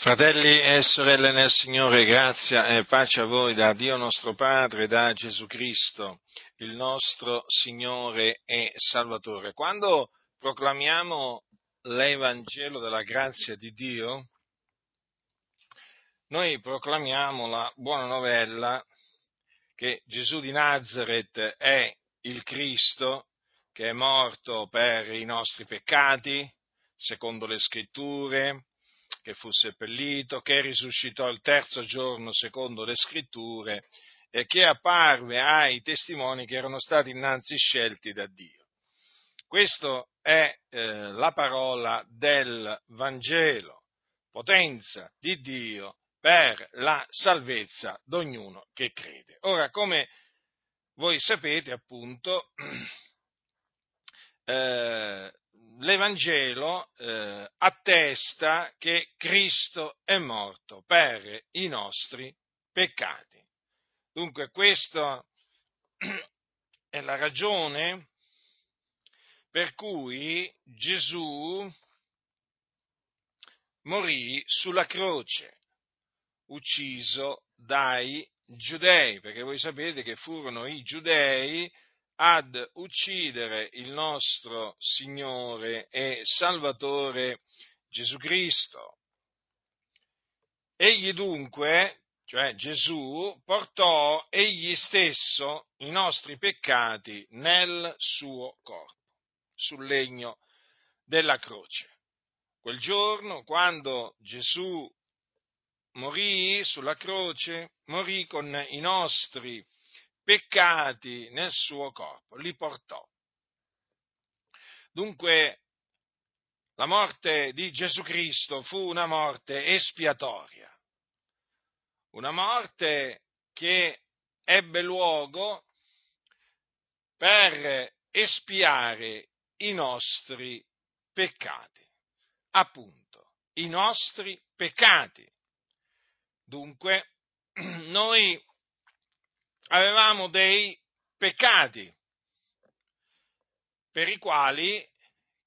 Fratelli e sorelle nel Signore, grazia e pace a voi da Dio nostro Padre, da Gesù Cristo, il nostro Signore e Salvatore. Quando proclamiamo l'Evangelo della grazia di Dio, noi proclamiamo la buona novella che Gesù di Nazareth è il Cristo che è morto per i nostri peccati, secondo le scritture, che fu seppellito, che risuscitò il terzo giorno secondo le scritture e che apparve ai testimoni che erano stati innanzi scelti da Dio. Questa è eh, la parola del Vangelo, potenza di Dio per la salvezza di che crede. Ora, come voi sapete, appunto, eh, l'Evangelo eh, attesta che Cristo è morto per i nostri peccati. Dunque questa è la ragione per cui Gesù morì sulla croce, ucciso dai giudei, perché voi sapete che furono i giudei ad uccidere il nostro Signore e Salvatore Gesù Cristo. Egli dunque, cioè Gesù, portò egli stesso i nostri peccati nel suo corpo, sul legno della croce. Quel giorno, quando Gesù morì sulla croce, morì con i nostri peccati peccati nel suo corpo, li portò. Dunque la morte di Gesù Cristo fu una morte espiatoria, una morte che ebbe luogo per espiare i nostri peccati, appunto, i nostri peccati. Dunque, noi avevamo dei peccati per i quali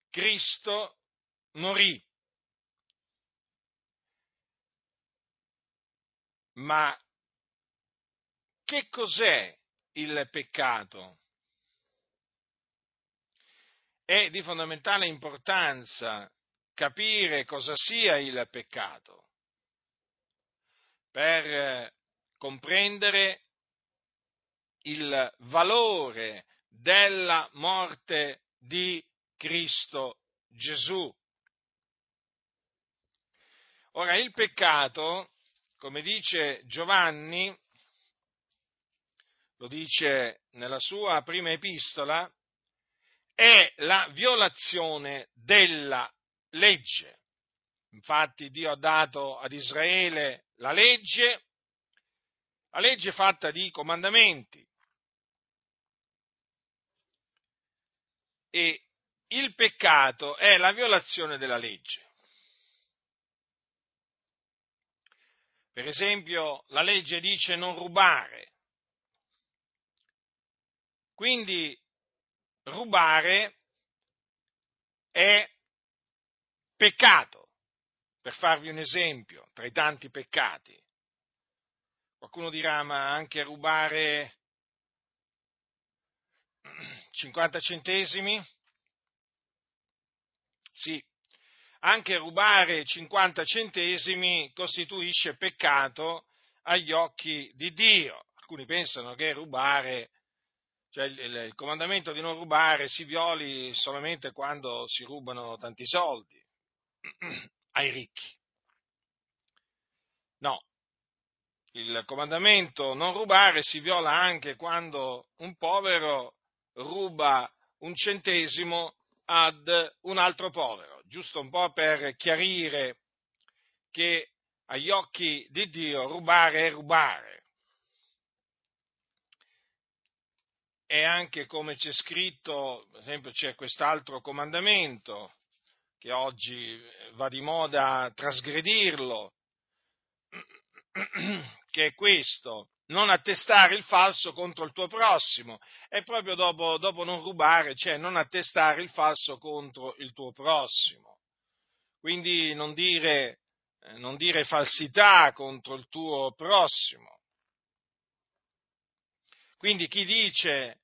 Cristo morì. Ma che cos'è il peccato? È di fondamentale importanza capire cosa sia il peccato per comprendere il valore della morte di Cristo Gesù. Ora, il peccato, come dice Giovanni, lo dice nella sua prima epistola, è la violazione della legge. Infatti Dio ha dato ad Israele la legge, la legge fatta di comandamenti, e il peccato è la violazione della legge. Per esempio, la legge dice non rubare. Quindi rubare è peccato, per farvi un esempio, tra i tanti peccati. Qualcuno dirà, ma anche rubare 50 centesimi? Sì, anche rubare 50 centesimi costituisce peccato agli occhi di Dio. Alcuni pensano che rubare, cioè il, il, comandamento di non rubare si violi solamente quando si rubano tanti soldi ai ricchi. No, il comandamento non rubare si viola anche quando un povero ruba un centesimo ad un altro povero, giusto un po' per chiarire che agli occhi di Dio rubare è rubare. E anche come c'è scritto, per esempio c'è quest'altro comandamento che oggi va di moda trasgredirlo, che è questo, non attestare il falso contro il tuo prossimo. E proprio dopo, dopo non rubare, cioè non attestare il falso contro il tuo prossimo. Quindi non dire eh, non dire falsità contro il tuo prossimo. Quindi chi dice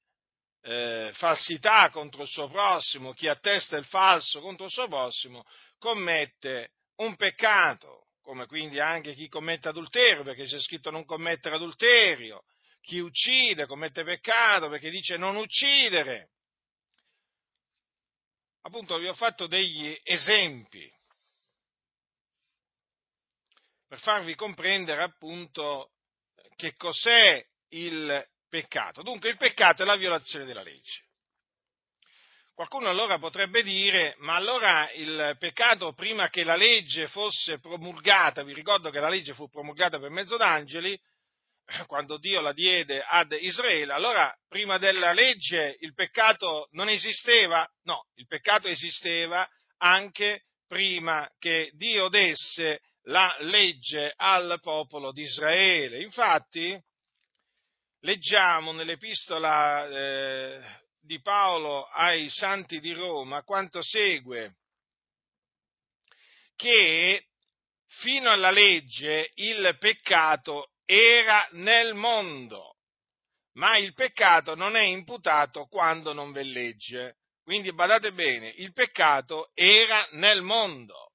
eh, falsità contro il suo prossimo, chi attesta il falso contro il suo prossimo, commette un peccato, come quindi anche chi commette adulterio, perché c'è scritto non commettere adulterio, chi uccide commette peccato perché dice non uccidere. Appunto vi ho fatto degli esempi per farvi comprendere appunto che cos'è il peccato. Dunque il peccato è la violazione della legge. Qualcuno allora potrebbe dire, ma allora il peccato prima che la legge fosse promulgata, vi ricordo che la legge fu promulgata per mezzo d'angeli, quando Dio la diede ad Israele, allora prima della legge il peccato non esisteva? No, il peccato esisteva anche prima che Dio desse la legge al popolo di Israele. Infatti, leggiamo nell'epistola eh, di Paolo ai santi di Roma quanto segue, che fino alla legge il peccato era nel mondo, ma il peccato non è imputato quando non v'è legge. Quindi badate bene, il peccato era nel mondo,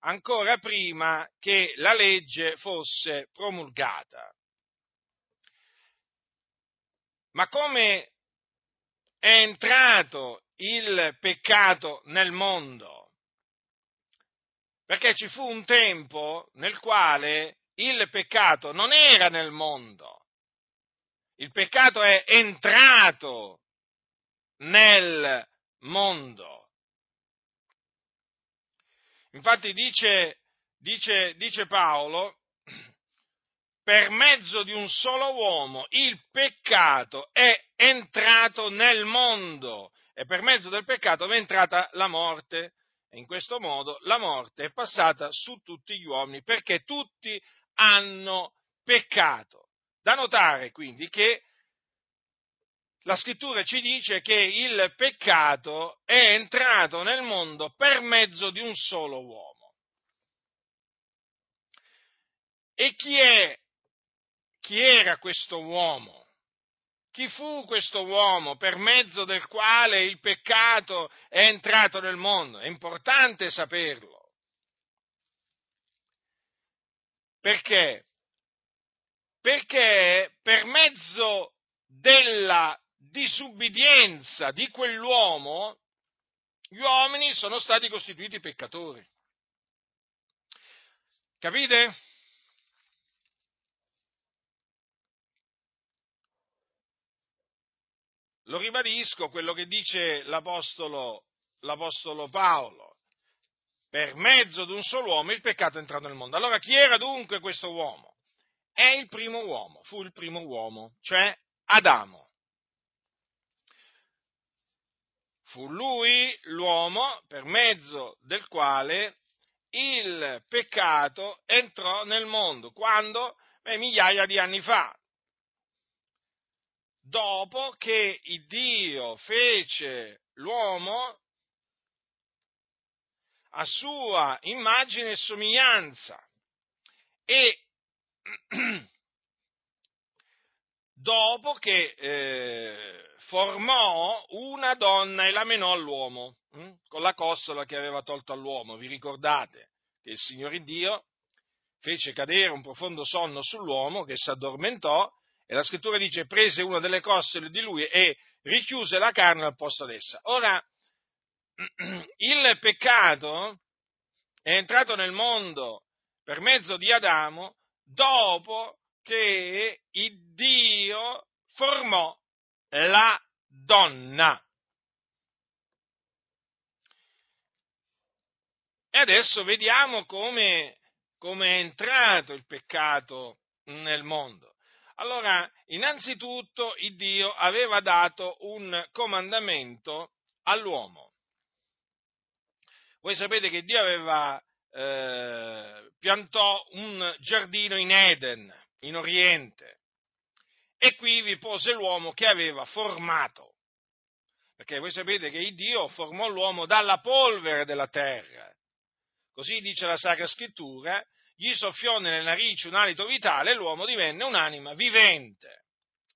ancora prima che la legge fosse promulgata. Ma come è entrato il peccato nel mondo? Perché ci fu un tempo nel quale il peccato non era nel mondo, il peccato è entrato nel mondo. Infatti dice, dice, dice Paolo, per mezzo di un solo uomo il peccato è entrato nel mondo e per mezzo del peccato è entrata la morte. E in questo modo la morte è passata su tutti gli uomini perché tutti hanno peccato. Da notare quindi che la scrittura ci dice che il peccato è entrato nel mondo per mezzo di un solo uomo. E chi è chi era questo uomo? Chi fu questo uomo per mezzo del quale il peccato è entrato nel mondo? È importante saperlo. Perché? Perché per mezzo della disubbidienza di quell'uomo, gli uomini sono stati costituiti peccatori. Capite? Lo ribadisco quello che dice l'Apostolo, l'Apostolo Paolo. Per mezzo di un solo uomo il peccato è entrato nel mondo. Allora chi era dunque questo uomo? È il primo uomo, fu il primo uomo, cioè Adamo. Fu lui l'uomo per mezzo del quale il peccato entrò nel mondo, quando? Beh, migliaia di anni fa, dopo che Dio fece l'uomo a sua immagine e somiglianza e dopo che eh, formò una donna e la menò all'uomo hm? con la costola che aveva tolto all'uomo. Vi ricordate che il Signore Dio fece cadere un profondo sonno sull'uomo che si addormentò e la scrittura dice prese una delle costole di lui e richiuse la carne al posto d'essa. Ora, il peccato è entrato nel mondo per mezzo di Adamo dopo che Dio formò la donna. E adesso vediamo come, come è entrato il peccato nel mondo. Allora, innanzitutto il Dio aveva dato un comandamento all'uomo. Voi sapete che Dio aveva eh, piantò un giardino in Eden, in Oriente, e qui vi pose l'uomo che aveva formato. Perché voi sapete che il Dio formò l'uomo dalla polvere della terra, così dice la Sacra Scrittura, gli soffiò nelle narici un alito vitale e l'uomo divenne un'anima vivente.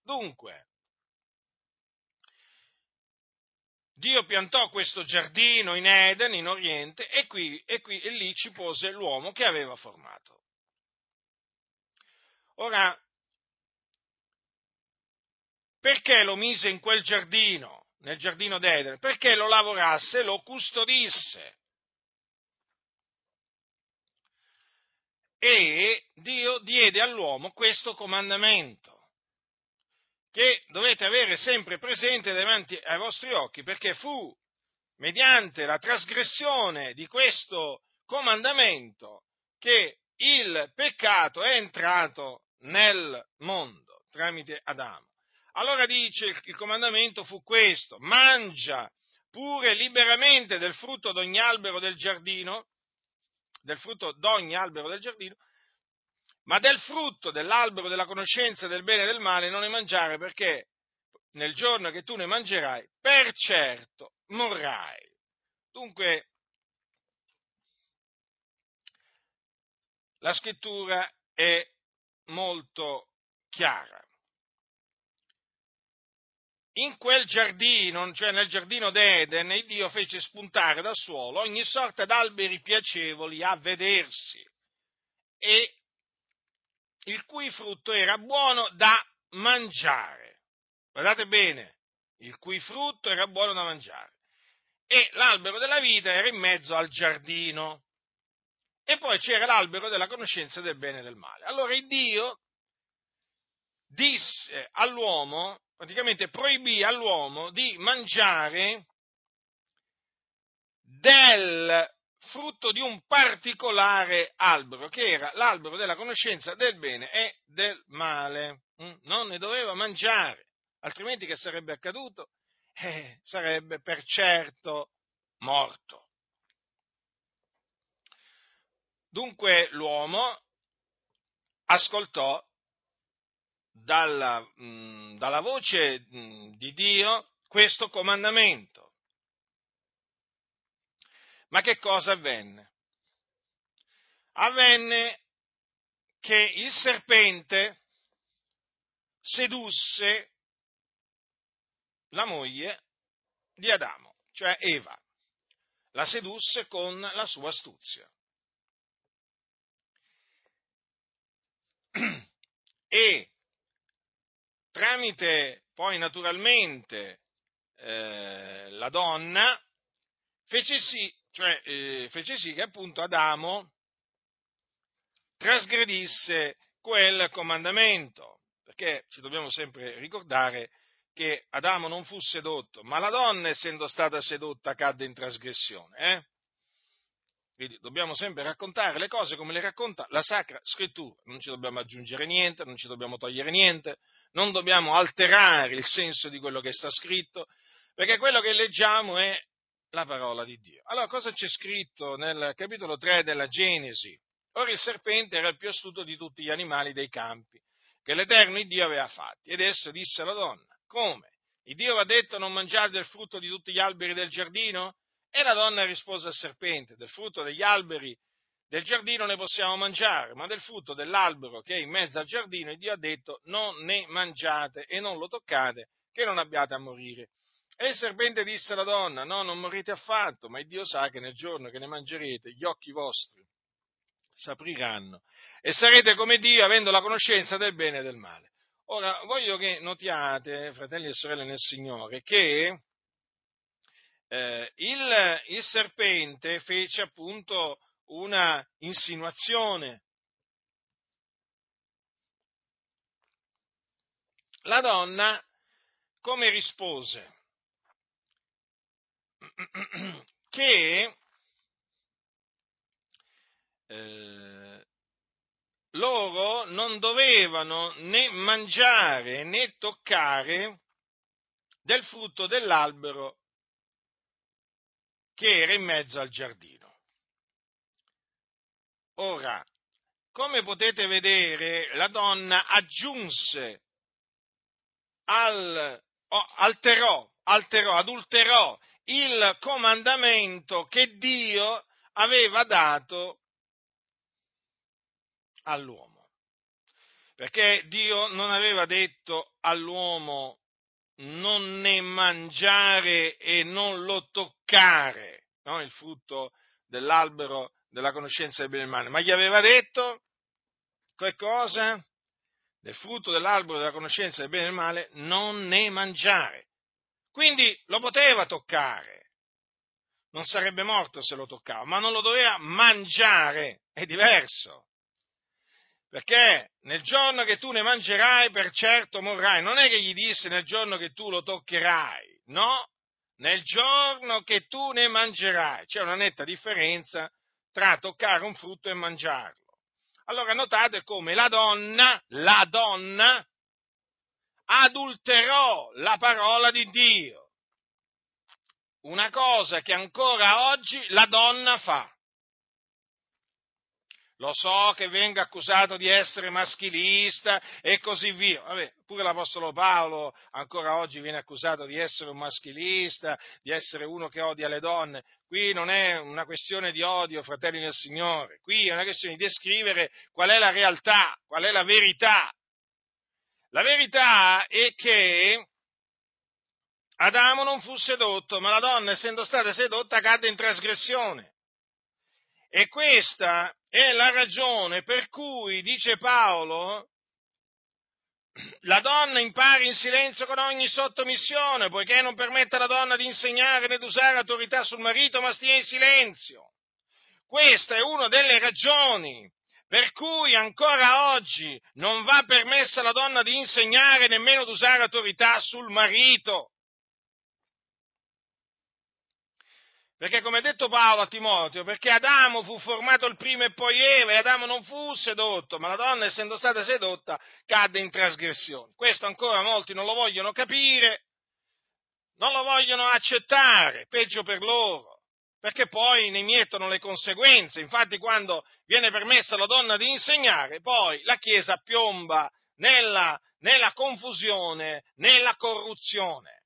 Dunque, Dio piantò questo giardino in Eden, in Oriente, e qui, e qui e lì ci pose l'uomo che aveva formato. Ora, perché lo mise in quel giardino, nel giardino d'Eden? Perché lo lavorasse, lo custodisse. E Dio diede all'uomo questo comandamento che dovete avere sempre presente davanti ai vostri occhi, perché fu mediante la trasgressione di questo comandamento che il peccato è entrato nel mondo tramite Adamo. Allora dice il comandamento fu questo, mangia pure liberamente del frutto d'ogni albero del giardino, del frutto d'ogni albero del giardino, ma del frutto dell'albero della conoscenza del bene e del male non ne mangiare perché nel giorno che tu ne mangerai, per certo morrai. Dunque, la scrittura è molto chiara. In quel giardino, cioè nel giardino d'Eden, il Dio fece spuntare dal suolo ogni sorta d'alberi piacevoli a vedersi e il cui frutto era buono da mangiare. Guardate bene, il cui frutto era buono da mangiare. E l'albero della vita era in mezzo al giardino. E poi c'era l'albero della conoscenza del bene e del male. Allora il Dio disse all'uomo, praticamente proibì all'uomo di mangiare del frutto di un particolare albero, che era l'albero della conoscenza del bene e del male. Mm? Non ne doveva mangiare, altrimenti che sarebbe accaduto? Eh, sarebbe per certo morto. Dunque l'uomo ascoltò dalla, mh, mm, dalla voce mh, mm, di Dio questo comandamento ma che cosa avvenne? Avvenne che il serpente sedusse la moglie di Adamo, cioè Eva. La sedusse con la sua astuzia. E tramite poi naturalmente eh, la donna fece sì cioè eh, fece sì che appunto Adamo trasgredisse quel comandamento, perché ci dobbiamo sempre ricordare che Adamo non fu sedotto, ma la donna, essendo stata sedotta, cadde in trasgressione. Eh? Quindi dobbiamo sempre raccontare le cose come le racconta la Sacra Scrittura, non ci dobbiamo aggiungere niente, non ci dobbiamo togliere niente, non dobbiamo alterare il senso di quello che sta scritto, perché quello che leggiamo è la parola di Dio. Allora, cosa c'è scritto nel capitolo 3 della Genesi? Ora il serpente era il più astuto di tutti gli animali dei campi che l'Eterno Dio aveva fatti. Ed esso disse alla donna, come? Il Dio va detto non mangiare del frutto di tutti gli alberi del giardino? E la donna rispose al serpente, del frutto degli alberi del giardino ne possiamo mangiare, ma del frutto dell'albero che è in mezzo al giardino, Dio ha detto non ne mangiate e non lo toccate, che non abbiate a morire. E il serpente disse alla donna, no, non morrete affatto, ma Dio sa che nel giorno che ne mangerete gli occhi vostri s'apriranno e sarete come Dio avendo la conoscenza del bene e del male. Ora, voglio che notiate, fratelli e sorelle nel Signore, che eh, il, il serpente fece appunto una insinuazione. La donna come rispose? che eh, loro non dovevano né mangiare né toccare del frutto dell'albero che era in mezzo al giardino. Ora, come potete vedere, la donna aggiunse al, alterò, alterò, adulterò il comandamento che Dio aveva dato all'uomo. Perché Dio non aveva detto all'uomo non ne mangiare e non lo toccare, no? il frutto dell'albero della conoscenza del bene e del male, ma gli aveva detto che cosa? Del frutto dell'albero della conoscenza del bene e del male non ne mangiare. Quindi lo poteva toccare, non sarebbe morto se lo toccava, ma non lo doveva mangiare, è diverso. Perché nel giorno che tu ne mangerai, per certo morrai. Non è che gli disse nel giorno che tu lo toccherai, no? Nel giorno che tu ne mangerai. C'è una netta differenza tra toccare un frutto e mangiarlo. Allora notate come la donna, la donna, adulterò la parola di Dio. Una cosa che ancora oggi la donna fa. Lo so che venga accusato di essere maschilista e così via. Vabbè, pure l'Apostolo Paolo ancora oggi viene accusato di essere un maschilista, di essere uno che odia le donne. Qui non è una questione di odio, fratelli del Signore, qui è una questione di descrivere qual è la realtà, qual è la verità. La verità è che Adamo non fu sedotto, ma la donna, essendo stata sedotta, cadde in trasgressione. E questa è la ragione per cui, dice Paolo, la donna impari in silenzio con ogni sottomissione, poiché non permette alla donna di insegnare né di usare autorità sul marito, ma stia in silenzio. Questa è una delle ragioni per cui ancora oggi non va permessa alla donna di insegnare nemmeno di usare autorità sul marito. Perché come ha detto Paolo a Timoteo, perché Adamo fu formato il primo e poi Eva, e Adamo non fu sedotto, ma la donna essendo stata sedotta cadde in trasgressione. Questo ancora molti non lo vogliono capire, non lo vogliono accettare, peggio per loro, perché poi ne mietono le conseguenze. Infatti quando viene permessa alla donna di insegnare, poi la Chiesa piomba nella, nella confusione, nella corruzione.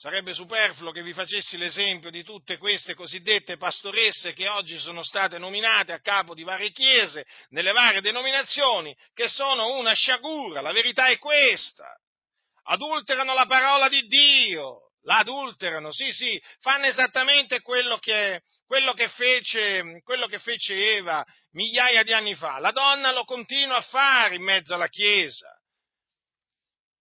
Sarebbe superfluo che vi facessi l'esempio di tutte queste cosiddette pastoresse che oggi sono state nominate a capo di varie chiese, nelle varie denominazioni, che sono una sciagura. La verità è questa. Adulterano la parola di Dio, la adulterano, sì, sì, fanno esattamente quello che, quello che, fece, quello che fece Eva migliaia di anni fa. La donna lo continua a fare in mezzo alla Chiesa.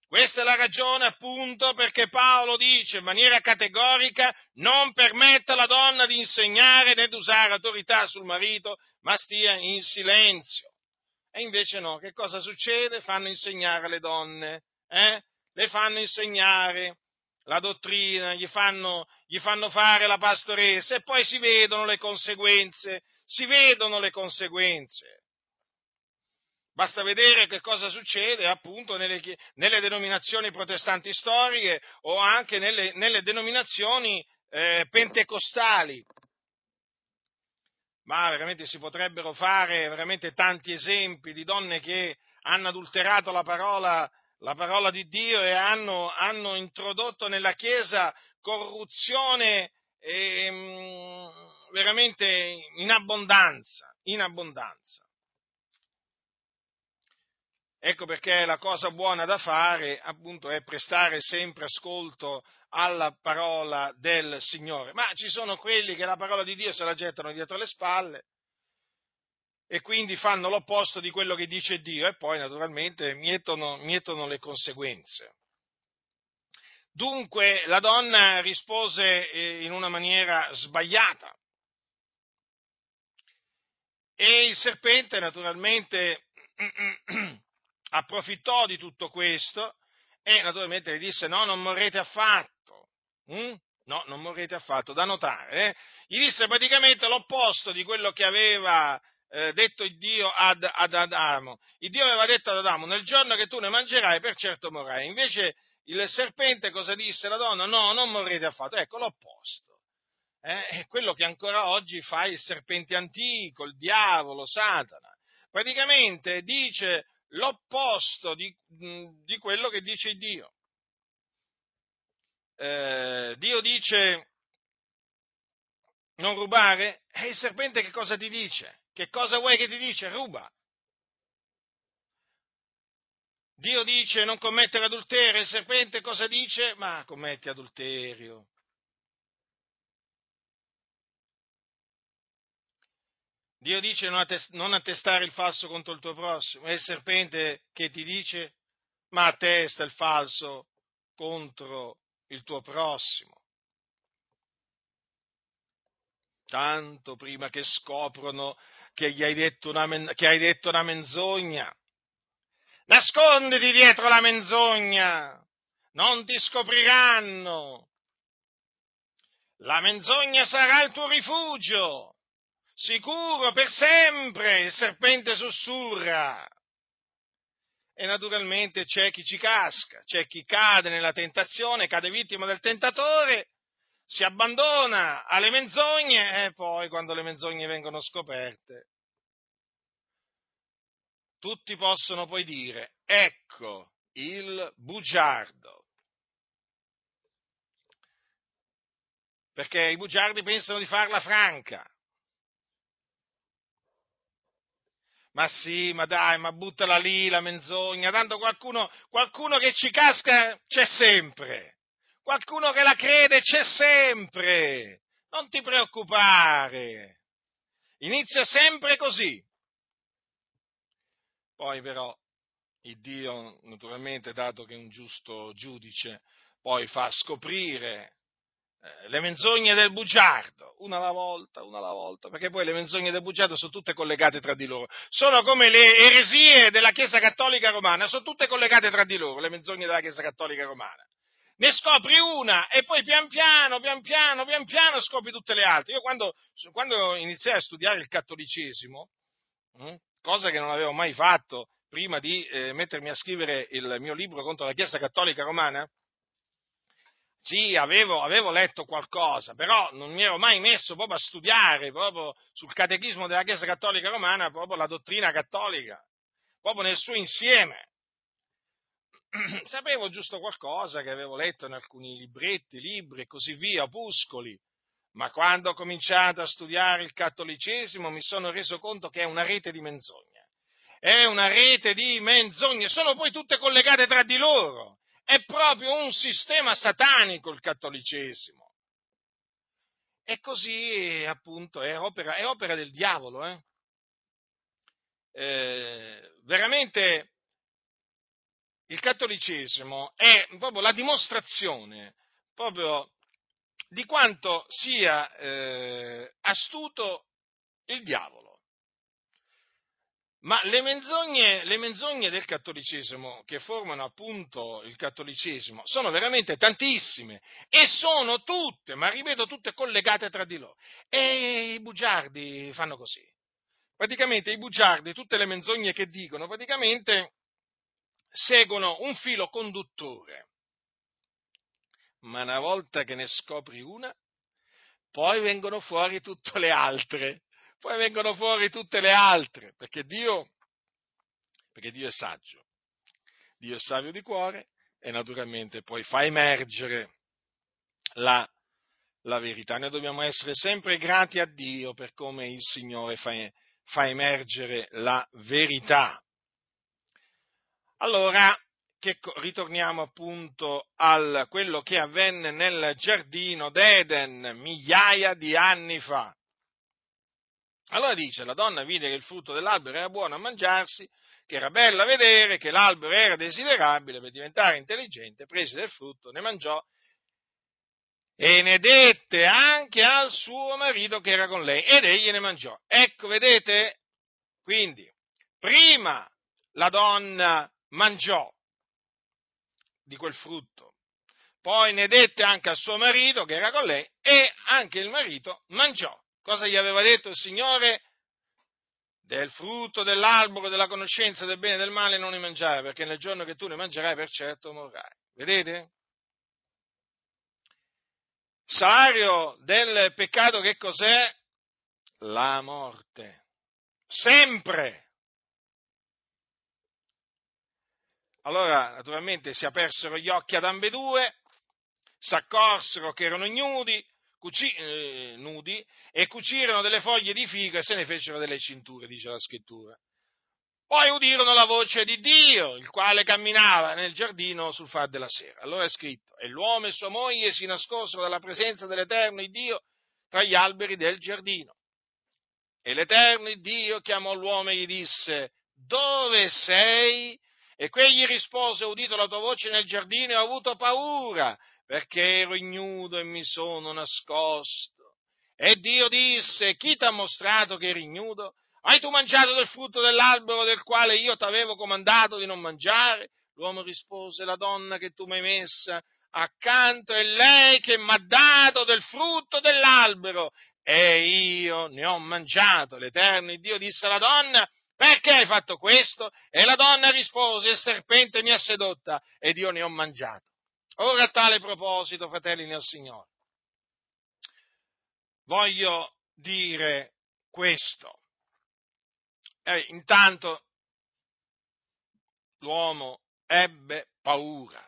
Questa è la ragione appunto perché Paolo dice in maniera categorica non permetta alla donna di insegnare né di usare autorità sul marito, ma stia in silenzio. E invece no, che cosa succede? Fanno insegnare le donne, eh? le fanno insegnare la dottrina, gli fanno, gli fanno fare la pastoressa e poi si vedono le conseguenze, si vedono le conseguenze. Basta vedere che cosa succede appunto nelle, nelle denominazioni protestanti storiche o anche nelle, nelle denominazioni eh, pentecostali. Ma veramente si potrebbero fare veramente tanti esempi di donne che hanno adulterato la parola, la parola di Dio e hanno, hanno, introdotto nella Chiesa corruzione eh, veramente in abbondanza, in abbondanza. Ecco perché la cosa buona da fare appunto è prestare sempre ascolto alla parola del Signore. Ma ci sono quelli che la parola di Dio se la gettano dietro le spalle e quindi fanno l'opposto di quello che dice Dio e poi naturalmente mietono, mietono le conseguenze. Dunque la donna rispose eh, in una maniera sbagliata e il serpente naturalmente approfittò di tutto questo e naturalmente gli disse no, non morrete affatto. Mm? No, non morrete affatto. Da notare, eh? gli disse praticamente l'opposto di quello che aveva eh, detto il Dio ad, ad, Adamo. Il Dio aveva detto ad Adamo, nel giorno che tu ne mangerai, per certo morrai. Invece il serpente cosa disse la donna? No, non morrete affatto. Ecco l'opposto. Eh? È quello che ancora oggi fa il serpente antico, il diavolo, Satana. Praticamente dice l'opposto di, di quello che dice Dio. Eh, Dio dice non rubare? E il serpente che cosa ti dice? Che cosa vuoi che ti dice? Ruba. Dio dice non commettere adulterio, il serpente cosa dice? Ma commetti adulterio. Dio dice non attestare il falso contro il tuo prossimo, è il serpente che ti dice ma attesta il falso contro il tuo prossimo. Tanto prima che scoprono che, gli hai detto una, che hai detto una menzogna, nasconditi dietro la menzogna, non ti scopriranno. La menzogna sarà il tuo rifugio, sicuro per sempre, il serpente sussurra. E naturalmente c'è chi ci casca, c'è chi cade nella tentazione, cade vittima del tentatore, si abbandona alle menzogne e poi quando le menzogne vengono scoperte, tutti possono poi dire, ecco il bugiardo. Perché i bugiardi pensano di farla franca. Ma sì, ma dai, ma buttala lì la menzogna, tanto qualcuno, qualcuno che ci casca c'è sempre. Qualcuno che la crede c'è sempre. Non ti preoccupare. Inizia sempre così. Poi però il Dio, naturalmente, dato che è un giusto giudice, poi fa scoprire eh, le menzogne del bugiardo, una alla volta, una alla volta, perché poi le menzogne del bugiardo sono tutte collegate tra di loro. Sono come le eresie della Chiesa Cattolica Romana, sono tutte collegate tra di loro, le menzogne della Chiesa Cattolica Romana. Ne scopri una e poi pian piano, pian piano, pian piano scopri tutte le altre. Io quando, quando iniziai a studiare il cattolicesimo, hm, cosa che non avevo mai fatto prima di eh, mettermi a scrivere il mio libro contro la Chiesa Cattolica Romana, sì, avevo, avevo, letto qualcosa, però non mi ero mai messo proprio a studiare proprio sul catechismo della Chiesa Cattolica Romana, proprio la dottrina cattolica, proprio nel suo insieme. Sapevo giusto qualcosa che avevo letto in alcuni libretti, libri e così via, opuscoli, ma quando ho cominciato a studiare il cattolicesimo mi sono reso conto che è una rete di menzogne. È una rete di menzogne, sono poi tutte collegate tra di loro è proprio un sistema satanico il cattolicesimo. E così appunto è opera, è opera del diavolo. Eh? Eh, veramente il cattolicesimo è proprio la dimostrazione proprio di quanto sia eh, astuto il diavolo. Ma le menzogne, le menzogne, del cattolicesimo che formano appunto il cattolicesimo sono veramente tantissime e sono tutte, ma ripeto, tutte collegate tra di loro. E i bugiardi fanno così. Praticamente i bugiardi, tutte le menzogne che dicono, praticamente seguono un filo conduttore. Ma una volta che ne scopri una, poi vengono fuori tutte le altre poi vengono fuori tutte le altre, perché Dio, perché Dio è saggio, Dio è savio di cuore e naturalmente poi fa emergere la, la verità. Noi dobbiamo essere sempre grati a Dio per come il Signore fa, fa emergere la verità. Allora, che, ritorniamo appunto a quello che avvenne nel giardino d'Eden migliaia di anni fa. Allora dice, la donna vide che il frutto dell'albero era buono a mangiarsi, che era bello a vedere, che l'albero era desiderabile per diventare intelligente, prese del frutto, ne mangiò e ne dette anche al suo marito che era con lei ed egli ne mangiò. Ecco, vedete? Quindi, prima la donna mangiò di quel frutto, poi ne dette anche al suo marito che era con lei e anche il marito mangiò. Cosa gli aveva detto il Signore? Del frutto dell'albero della conoscenza del bene e del male non ne mangiare, perché nel giorno che tu ne mangerai per certo morrai. Vedete? Salario del peccato che cos'è? La morte. Sempre. Allora, naturalmente, si apersero gli occhi ad ambedue, si accorsero che erano ignudi, cuci- eh, nudi e cucirono delle foglie di figo e se ne fecero delle cinture, dice la scrittura. Poi udirono la voce di Dio, il quale camminava nel giardino sul far della sera. Allora è scritto, e l'uomo e sua moglie si nascosero dalla presenza dell'Eterno Dio tra gli alberi del giardino. E l'Eterno Dio chiamò l'uomo e gli disse, dove sei? E quegli rispose, ho udito la tua voce nel giardino e ho avuto paura, perché ero ignudo e mi sono nascosto. E Dio disse, chi ti ha mostrato che eri ignudo? Hai tu mangiato del frutto dell'albero del quale io ti avevo comandato di non mangiare? L'uomo rispose, la donna che tu mi hai messa accanto è lei che mi ha dato del frutto dell'albero e io ne ho mangiato. L'Eterno Dio disse alla donna, perché hai fatto questo? E la donna rispose, il serpente mi ha sedotta ed io ne ho mangiato. Ora a tale proposito, fratelli nel Signore, voglio dire questo. Eh, intanto l'uomo ebbe paura.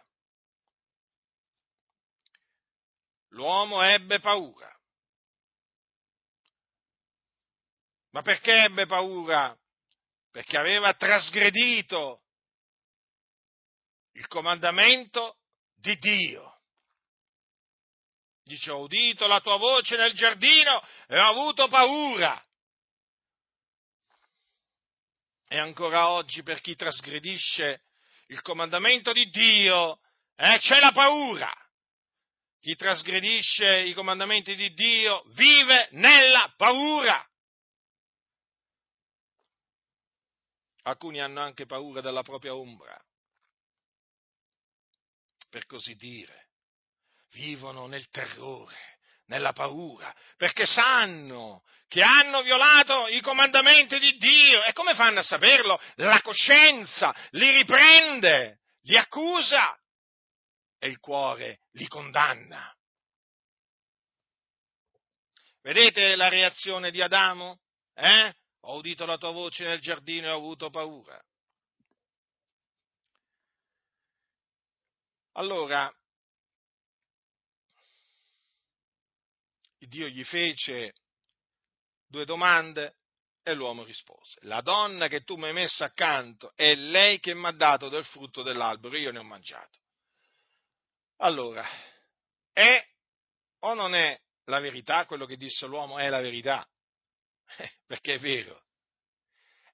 L'uomo ebbe paura. Ma perché ebbe paura? Perché aveva trasgredito il comandamento di Dio. Dice, ho udito la tua voce nel giardino e ho avuto paura. E ancora oggi per chi trasgredisce il comandamento di Dio eh, c'è la paura. Chi trasgredisce i comandamenti di Dio vive nella paura. Alcuni hanno anche paura della propria ombra, per così dire. Vivono nel terrore, nella paura, perché sanno che hanno violato i comandamenti di Dio. E come fanno a saperlo? La coscienza li riprende, li accusa e il cuore li condanna. Vedete la reazione di Adamo? Eh? Ho udito la tua voce nel giardino e ho avuto paura. Allora, Dio gli fece due domande e l'uomo rispose, la donna che tu mi hai messo accanto è lei che mi ha dato del frutto dell'albero, io ne ho mangiato. Allora, è o non è la verità quello che disse l'uomo? È la verità, perché è vero.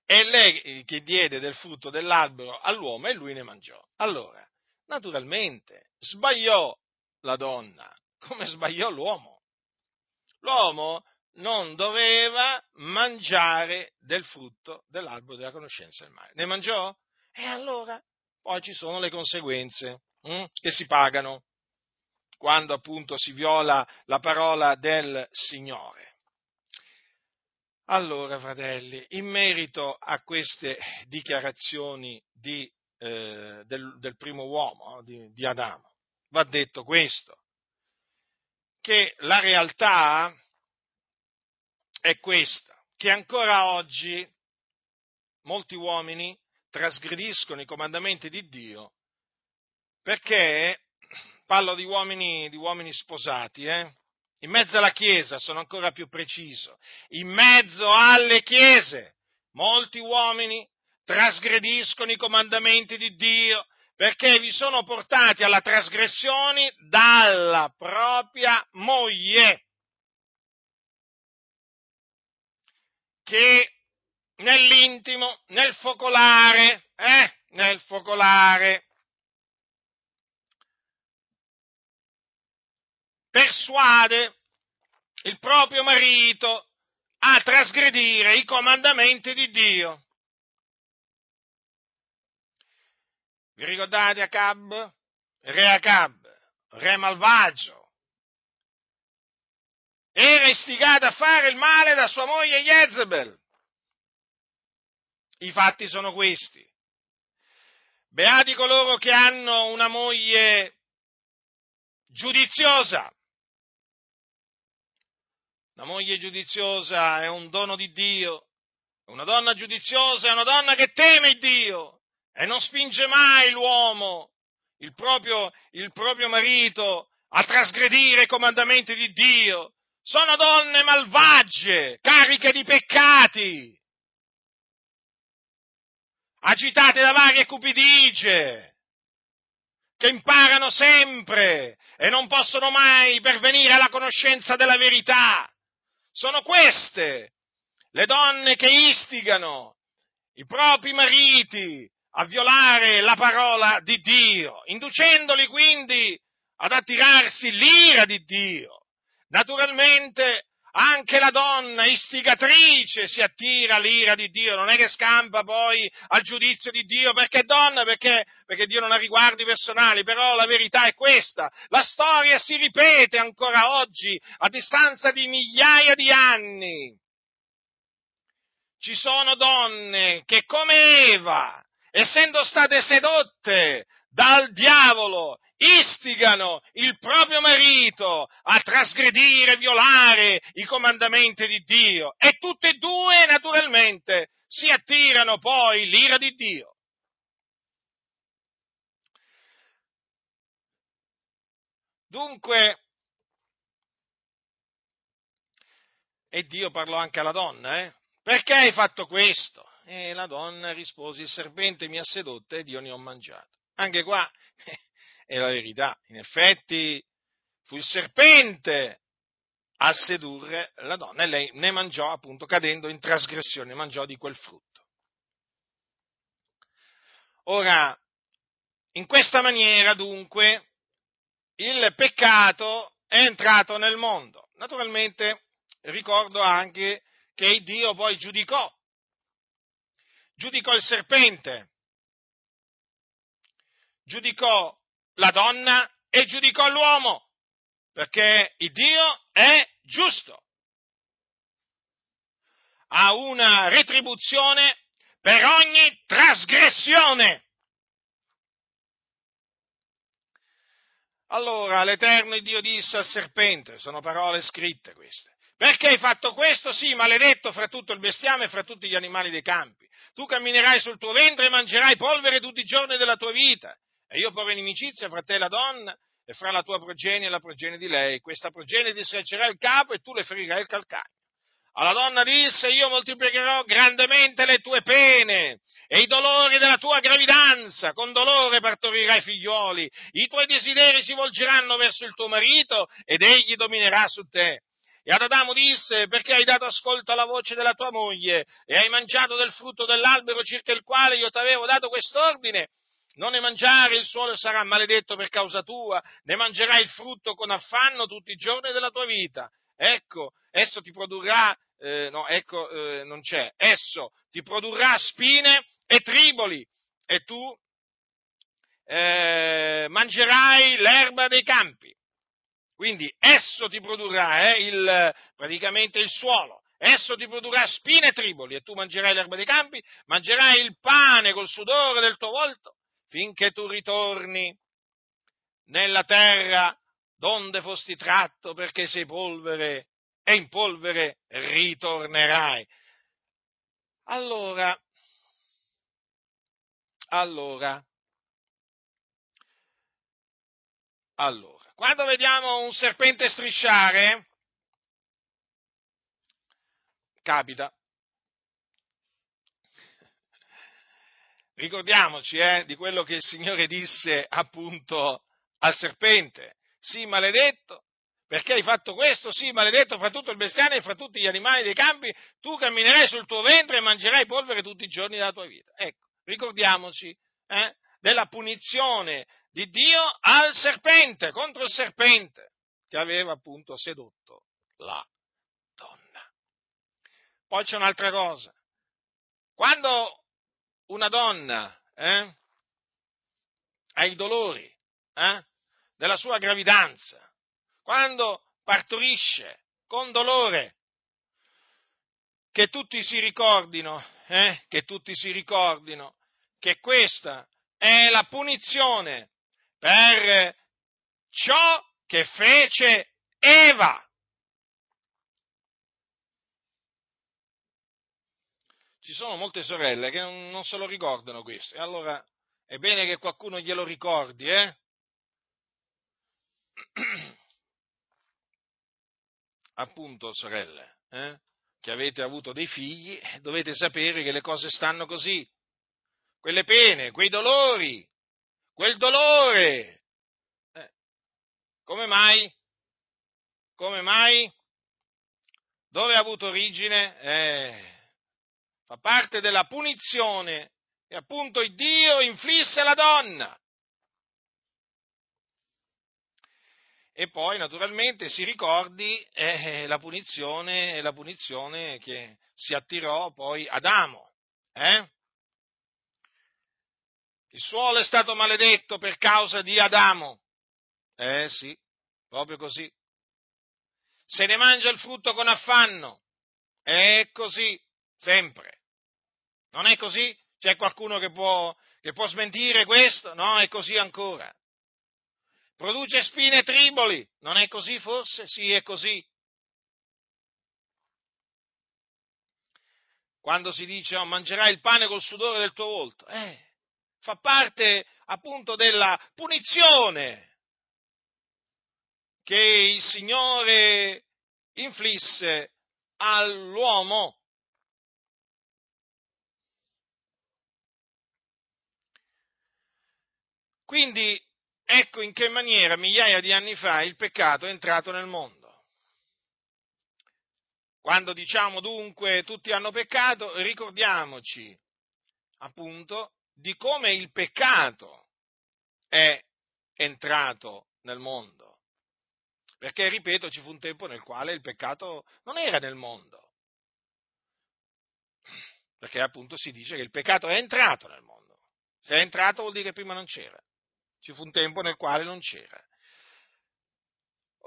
È lei che diede del frutto dell'albero all'uomo e lui ne mangiò. Allora, naturalmente, sbagliò la donna, come sbagliò l'uomo. L'uomo non doveva mangiare del frutto dell'albero della conoscenza del male. Ne mangiò? E allora poi ci sono le conseguenze hm, che si pagano quando appunto si viola la parola del Signore. Allora, fratelli, in merito a queste dichiarazioni di, eh, del, del, primo uomo, di, di Adamo, va detto questo, che la realtà è questa, che ancora oggi molti uomini trasgrediscono i comandamenti di Dio perché, parlo di uomini, di uomini sposati, eh? in mezzo alla Chiesa, sono ancora più preciso, in mezzo alle Chiese, molti uomini trasgrediscono i comandamenti di Dio perché vi sono portati alla trasgressione dalla propria moglie. che nell'intimo, nel focolare, eh, nel focolare, persuade il proprio marito a trasgredire i comandamenti di Dio. Vi ricordate Acab? Re Acab, re malvagio, era istigato a fare il male da sua moglie Jezebel. I fatti sono questi. Beati coloro che hanno una moglie giudiziosa. La moglie giudiziosa è un dono di Dio. Una donna giudiziosa è una donna che teme Dio e non spinge mai l'uomo, il proprio, il proprio marito, a trasgredire i comandamenti di Dio. Sono donne malvagie, cariche di peccati, agitate da varie cupidigie, che imparano sempre e non possono mai pervenire alla conoscenza della verità. Sono queste le donne che istigano i propri mariti a violare la parola di Dio, inducendoli quindi ad attirarsi l'ira di Dio. Naturalmente anche la donna istigatrice si attira l'ira di Dio, non è che scampa poi al giudizio di Dio perché è donna, perché, perché, Dio non ha riguardi personali, però la verità è questa, la storia si ripete ancora oggi, a distanza di migliaia di anni. Ci sono donne che come Eva, essendo state sedotte dal diavolo, istigano il proprio marito a trasgredire, violare i comandamenti di Dio e tutte e due naturalmente si attirano poi l'ira di Dio. Dunque, e Dio parlò anche alla donna, eh? Perché hai fatto questo? E la donna rispose, il serpente mi ha sedotto ed io ne ho mangiato. Anche qua è la verità. In effetti fu il serpente a sedurre la donna e lei ne mangiò appunto cadendo in trasgressione, mangiò di quel frutto. Ora, in questa maniera dunque il peccato è entrato nel mondo. Naturalmente ricordo anche che Dio poi giudicò, giudicò il serpente, giudicò la donna e giudicò l'uomo, perché il Dio è giusto. Ha una retribuzione per ogni trasgressione. Allora l'Eterno Dio disse al serpente, sono parole scritte queste, perché hai fatto questo? Sì, maledetto fra tutto il bestiame e fra tutti gli animali dei campi. Tu camminerai sul tuo ventre e mangerai polvere tutti i giorni della tua vita e io porrò inimicizia fra te e la donna e fra la tua progenie e la progenie di lei. Questa progenie ti schiaccerà il capo e tu le ferirai il calcagno. Alla donna disse, io moltiplicherò grandemente le tue pene e i dolori della tua gravidanza, con dolore partorirai figlioli, i tuoi desideri si volgeranno verso il tuo marito ed egli dominerà su te. E ad Adamo disse, perché hai dato ascolto alla voce della tua moglie e hai mangiato del frutto dell'albero circa il quale io ti avevo dato quest'ordine, non ne mangiare, il suolo sarà maledetto per causa tua, ne mangerai il frutto con affanno tutti i giorni della tua vita. Ecco, esso ti produrrà, eh, no, ecco, eh, non c'è, esso ti produrrà spine e triboli, e tu eh, mangerai l'erba dei campi. Quindi esso ti produrrà, eh, il, praticamente il suolo, esso ti produrrà spine e triboli, e tu mangerai l'erba dei campi, mangerai il pane col sudore del tuo volto, finché tu ritorni nella terra donde fosti tratto perché sei polvere e in polvere ritornerai. Allora, allora, allora, quando vediamo un serpente strisciare, capita, ricordiamoci eh, di quello che il Signore disse appunto al serpente. Sì, maledetto, perché hai fatto questo? Sì, maledetto fra tutto il bestiame e fra tutti gli animali dei campi, tu camminerai sul tuo ventre e mangerai polvere tutti i giorni della tua vita. Ecco, ricordiamoci eh, della punizione di Dio al serpente, contro il serpente, che aveva appunto sedotto la donna. Poi c'è un'altra cosa. Quando una donna eh, ha i dolori eh, della sua gravidanza, quando partorisce con dolore, che tutti si ricordino, eh, che tutti si ricordino che questa è la punizione per ciò che fece Eva. ci sono molte sorelle che non, se lo ricordano questo, e allora è bene che qualcuno glielo ricordi, eh? appunto, sorelle, eh, che avete avuto dei figli, dovete sapere che le cose stanno così. Quelle pene, quei dolori, quel dolore. Eh, come mai? Come mai? Dove ha avuto origine? Eh, fa parte della punizione che appunto il Dio inflisse alla donna. E poi naturalmente si ricordi eh, la, punizione, la punizione che si attirò poi Adamo. Eh? Il suolo è stato maledetto per causa di Adamo. Eh sì, proprio così. Se ne mangia il frutto con affanno. È così, sempre. Non è così? C'è qualcuno che può, che può smentire questo? No, è così ancora. Produce spine e triboli. Non è così forse? Sì, è così. Quando si dice oh, mangerai il pane col sudore del tuo volto. Eh, fa parte appunto della punizione che il Signore inflisse all'uomo. Quindi ecco in che maniera migliaia di anni fa il peccato è entrato nel mondo. Quando diciamo dunque tutti hanno peccato, ricordiamoci appunto di come il peccato è entrato nel mondo. Perché, ripeto, ci fu un tempo nel quale il peccato non era nel mondo. Perché appunto si dice che il peccato è entrato nel mondo. Se è entrato vuol dire che prima non c'era. Ci fu un tempo nel quale non c'era.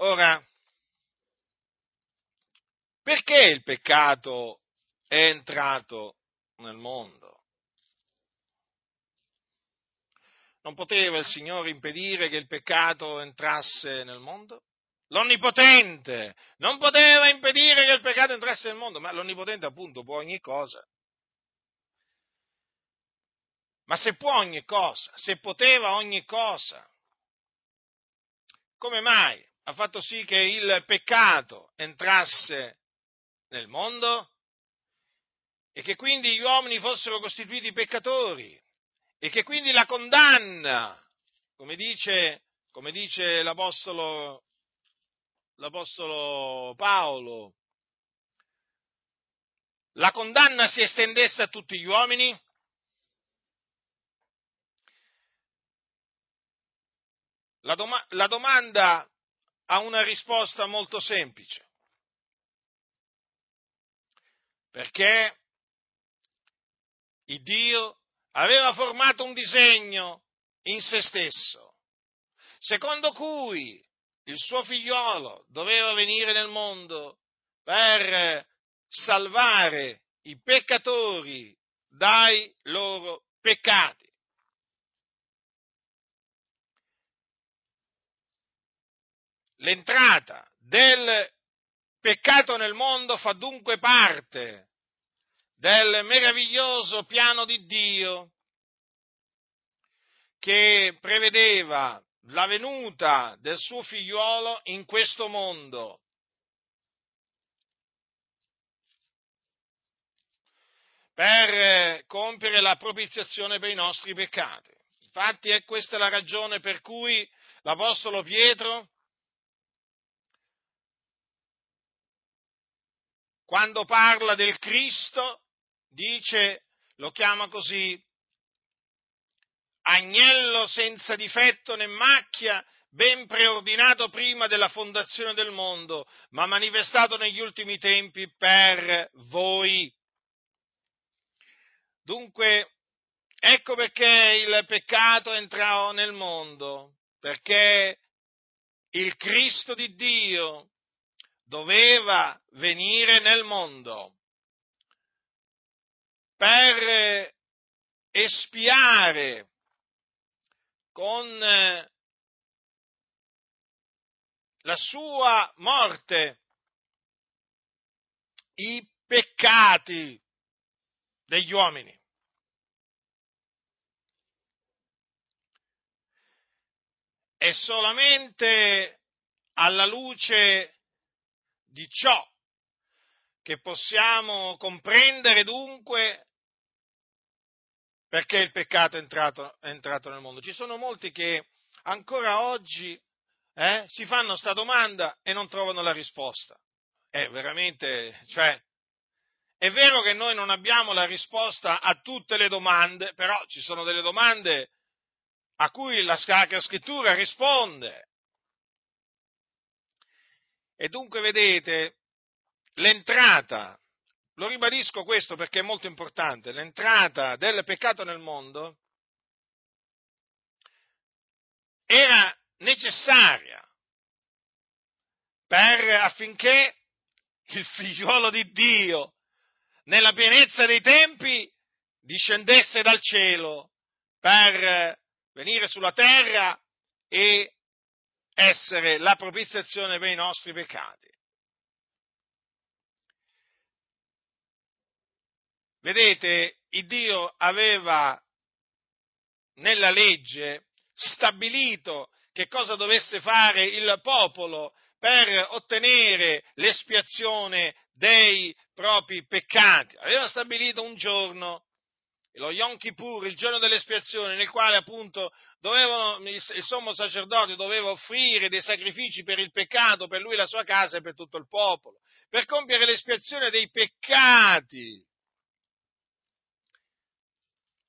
Ora, perché il peccato è entrato nel mondo? Non poteva il Signore impedire che il peccato entrasse nel mondo? L'Onnipotente non poteva impedire che il peccato entrasse nel mondo, ma l'Onnipotente appunto può ogni cosa. Ma se può ogni cosa, se poteva ogni cosa, come mai ha fatto sì che il peccato entrasse nel mondo e che quindi gli uomini fossero costituiti peccatori? E che quindi la condanna, come dice, come dice l'Apostolo, l'Apostolo Paolo, la condanna si estendesse a tutti gli uomini? La, doma- la domanda ha una risposta molto semplice. Perché il Dio aveva formato un disegno in se stesso, secondo cui il suo figliolo doveva venire nel mondo per salvare i peccatori dai loro peccati. L'entrata del peccato nel mondo fa dunque parte del meraviglioso piano di Dio che prevedeva la venuta del suo figliuolo in questo mondo. per compiere la propiziazione per i nostri peccati. Infatti è questa la ragione per cui l'Apostolo Pietro, quando parla del Cristo, dice, lo chiama così, agnello senza difetto né macchia, ben preordinato prima della fondazione del mondo, ma manifestato negli ultimi tempi per voi. Dunque, ecco perché il peccato entrò nel mondo, perché il Cristo di Dio doveva venire nel mondo per espiare con eh, la sua morte i peccati degli uomini. E solamente alla luce di ciò che possiamo comprendere dunque perché il peccato è entrato, è entrato nel mondo. Ci sono molti che ancora oggi eh, si fanno questa domanda e non trovano la risposta. È veramente, cioè, è vero che noi non abbiamo la risposta a tutte le domande, però ci sono delle domande a cui la Sacra Scrittura risponde. E dunque vedete, l'entrata, lo ribadisco questo perché è molto importante, l'entrata del peccato nel mondo era necessaria per, affinché il figliuolo di Dio, nella pienezza dei tempi, discendesse dal cielo per venire sulla terra e essere la propiziazione per i nostri peccati. Vedete, il Dio aveva nella legge stabilito che cosa dovesse fare il popolo per ottenere l'espiazione dei propri peccati. Aveva stabilito un giorno, lo Yom Kippur, il giorno dell'espiazione, nel quale appunto dovevano, il sommo sacerdote doveva offrire dei sacrifici per il peccato, per lui, la sua casa e per tutto il popolo, per compiere l'espiazione dei peccati.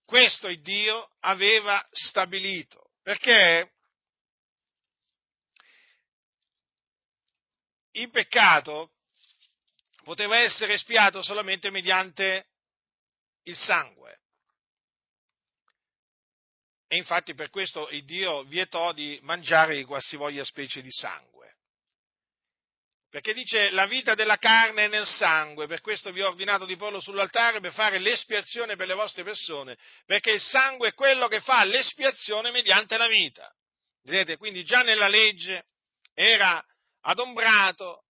Questo il Dio aveva stabilito, perché il peccato poteva essere espiato solamente mediante il sangue. E infatti per questo il Dio vietò di mangiare qualsivoglia specie di sangue. Perché dice la vita della carne è nel sangue, per questo vi ho ordinato di porlo sull'altare per fare l'espiazione per le vostre persone, perché il sangue è quello che fa l'espiazione mediante la vita. Vedete, quindi già nella legge era adombrato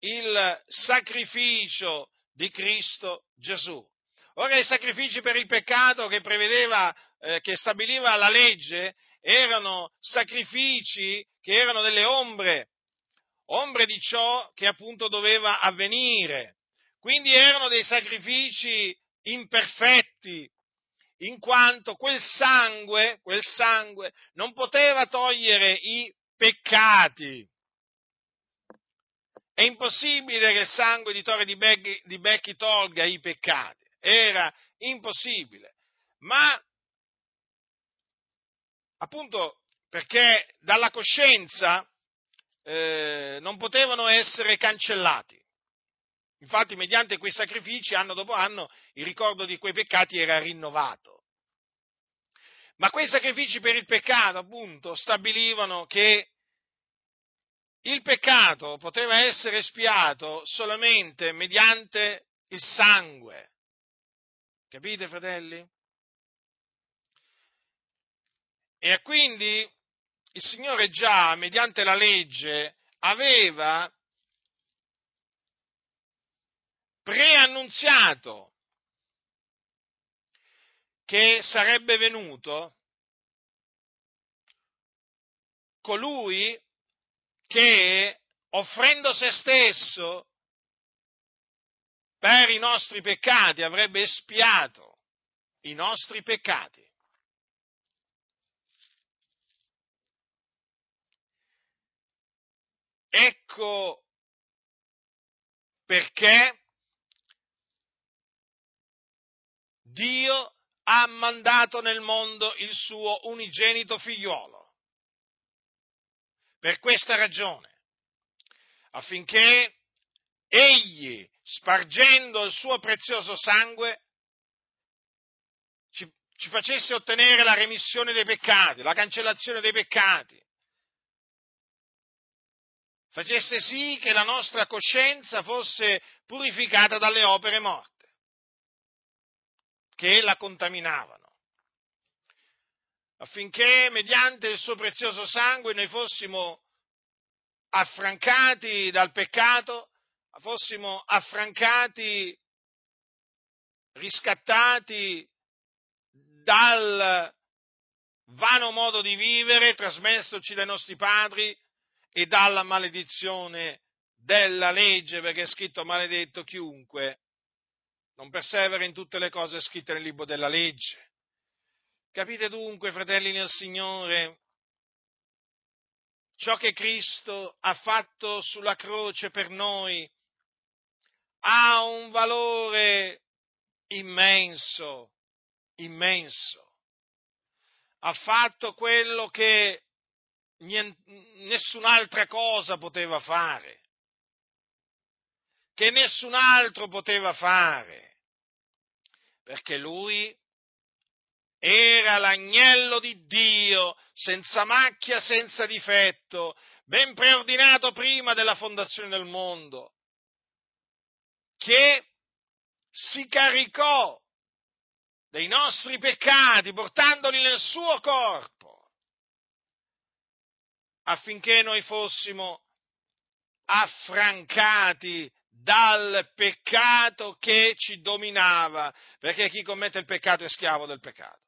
il sacrificio di Cristo Gesù. Ora i sacrifici per il peccato che prevedeva, eh, che stabiliva la legge, erano sacrifici che erano delle ombre, ombre di ciò che appunto doveva avvenire. Quindi erano dei sacrifici imperfetti, in quanto quel sangue, quel sangue non poteva togliere i peccati. È impossibile che il sangue di Torre di Becchi, di Becchi tolga i peccati. Era impossibile. Ma appunto perché dalla coscienza eh, non potevano essere cancellati. Infatti, mediante quei sacrifici, anno dopo anno, il ricordo di quei peccati era rinnovato. Ma quei sacrifici per il peccato, appunto, stabilivano che il peccato poteva essere espiato solamente mediante il sangue. Capite, fratelli? E quindi il Signore già, mediante la legge, aveva preannunziato che sarebbe venuto colui che offrendo se stesso per i nostri peccati avrebbe espiato i nostri peccati. Ecco perché Dio ha mandato nel mondo il suo unigenito figliuolo. Per questa ragione, affinché egli, spargendo il suo prezioso sangue, ci, ci facesse ottenere la remissione dei peccati, la cancellazione dei peccati, facesse sì che la nostra coscienza fosse purificata dalle opere morte che la contaminavano affinché mediante il suo prezioso sangue noi fossimo affrancati dal peccato, fossimo affrancati, riscattati dal vano modo di vivere trasmessoci dai nostri padri e dalla maledizione della legge, perché è scritto maledetto chiunque non persevera in tutte le cose scritte nel libro della legge. Capite dunque, fratelli nel Signore, ciò che Cristo ha fatto sulla croce per noi ha un valore immenso, immenso. Ha fatto quello che nessun'altra cosa poteva fare, che nessun altro poteva fare, perché lui era l'agnello di Dio, senza macchia, senza difetto, ben preordinato prima della fondazione del mondo, che si caricò dei nostri peccati portandoli nel suo corpo, affinché noi fossimo affrancati dal peccato che ci dominava, perché chi commette il peccato è schiavo del peccato.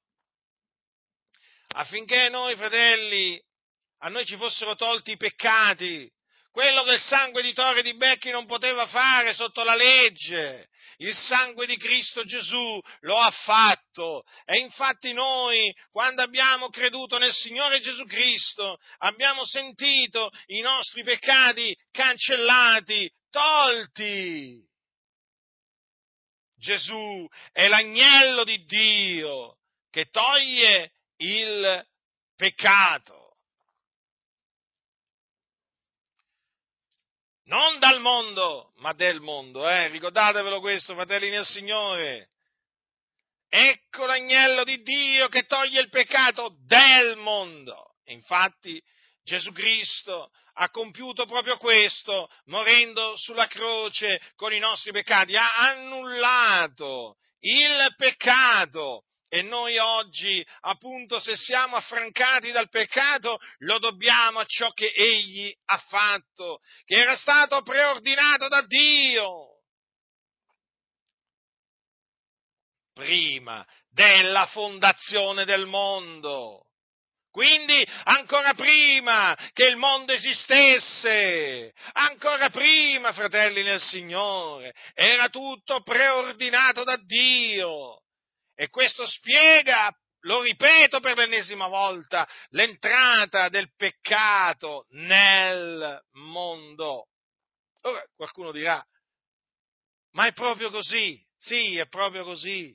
Affinché noi, fratelli, a noi ci fossero tolti i peccati, quello che il sangue di Tore di Becchi non poteva fare sotto la legge. Il sangue di Cristo Gesù lo ha fatto e infatti noi, quando abbiamo creduto nel Signore Gesù Cristo, abbiamo sentito i nostri peccati cancellati, tolti. Gesù è l'agnello di Dio che toglie il peccato. Non dal mondo, ma del mondo, eh? ricordatevelo questo, fratelli nel Signore. Ecco l'agnello di Dio che toglie il peccato del mondo. Infatti Gesù Cristo ha compiuto proprio questo, morendo sulla croce con i nostri peccati, ha annullato il peccato e noi oggi, appunto, se siamo affrancati dal peccato, lo dobbiamo a ciò che Egli ha fatto, che era stato preordinato da Dio. Prima della fondazione del mondo. Quindi ancora prima che il mondo esistesse, ancora prima, fratelli nel Signore, era tutto preordinato da Dio. E questo spiega, lo ripeto per l'ennesima volta, l'entrata del peccato nel mondo. Ora qualcuno dirà, ma è proprio così? Sì, è proprio così.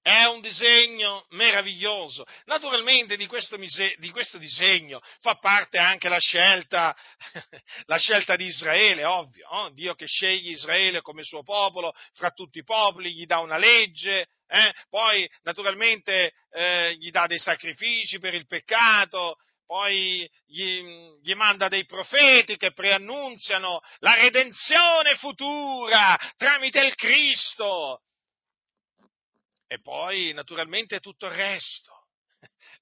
È un disegno meraviglioso. Naturalmente di questo, di questo disegno fa parte anche la scelta, la scelta di Israele, ovvio. Oh? Dio che sceglie Israele come suo popolo fra tutti i popoli, gli dà una legge, eh? poi naturalmente eh, gli dà dei sacrifici per il peccato, poi gli, gli, manda dei profeti che preannunziano la redenzione futura tramite il Cristo e poi naturalmente tutto il resto.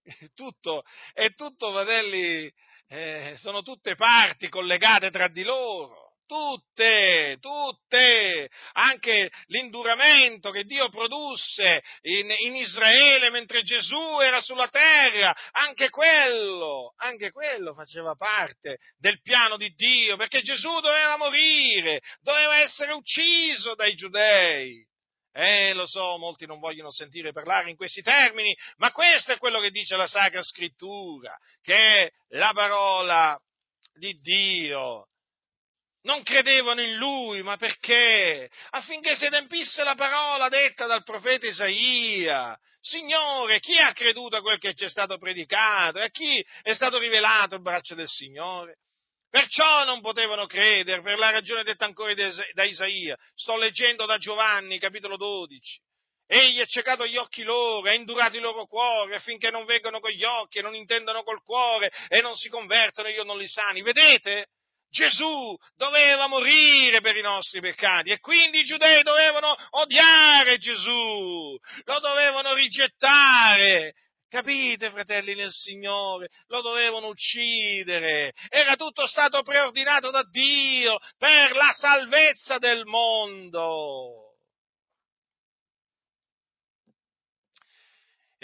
Tutto, è tutto, fratelli, eh, sono tutte parti collegate tra di loro. Tutte, tutte, anche l'induramento che Dio produsse in, in, Israele mentre Gesù era sulla terra, anche quello, anche quello faceva parte del piano di Dio, perché Gesù doveva morire, doveva essere ucciso dai giudei. Eh, lo so, molti non vogliono sentire parlare in questi termini, ma questo è quello che dice la Sacra Scrittura, che la parola di Dio. Non credevano in lui, ma perché? Affinché si adempisse la parola detta dal profeta Isaia. Signore, chi ha creduto a quel che ci è stato predicato e a chi è stato rivelato il braccio del Signore? Perciò non potevano credere, per la ragione detta ancora da Isaia. Sto leggendo da Giovanni, capitolo 12. Egli ha ciecato gli occhi loro, ha indurato i loro cuori affinché non vengano con gli occhi e non intendano col cuore e non si convertono io non li sani. Vedete? Gesù doveva morire per i nostri peccati e quindi i giudei dovevano odiare Gesù, lo dovevano rigettare Capite, fratelli nel Signore? Lo dovevano uccidere. Era tutto stato preordinato da Dio per la salvezza del mondo.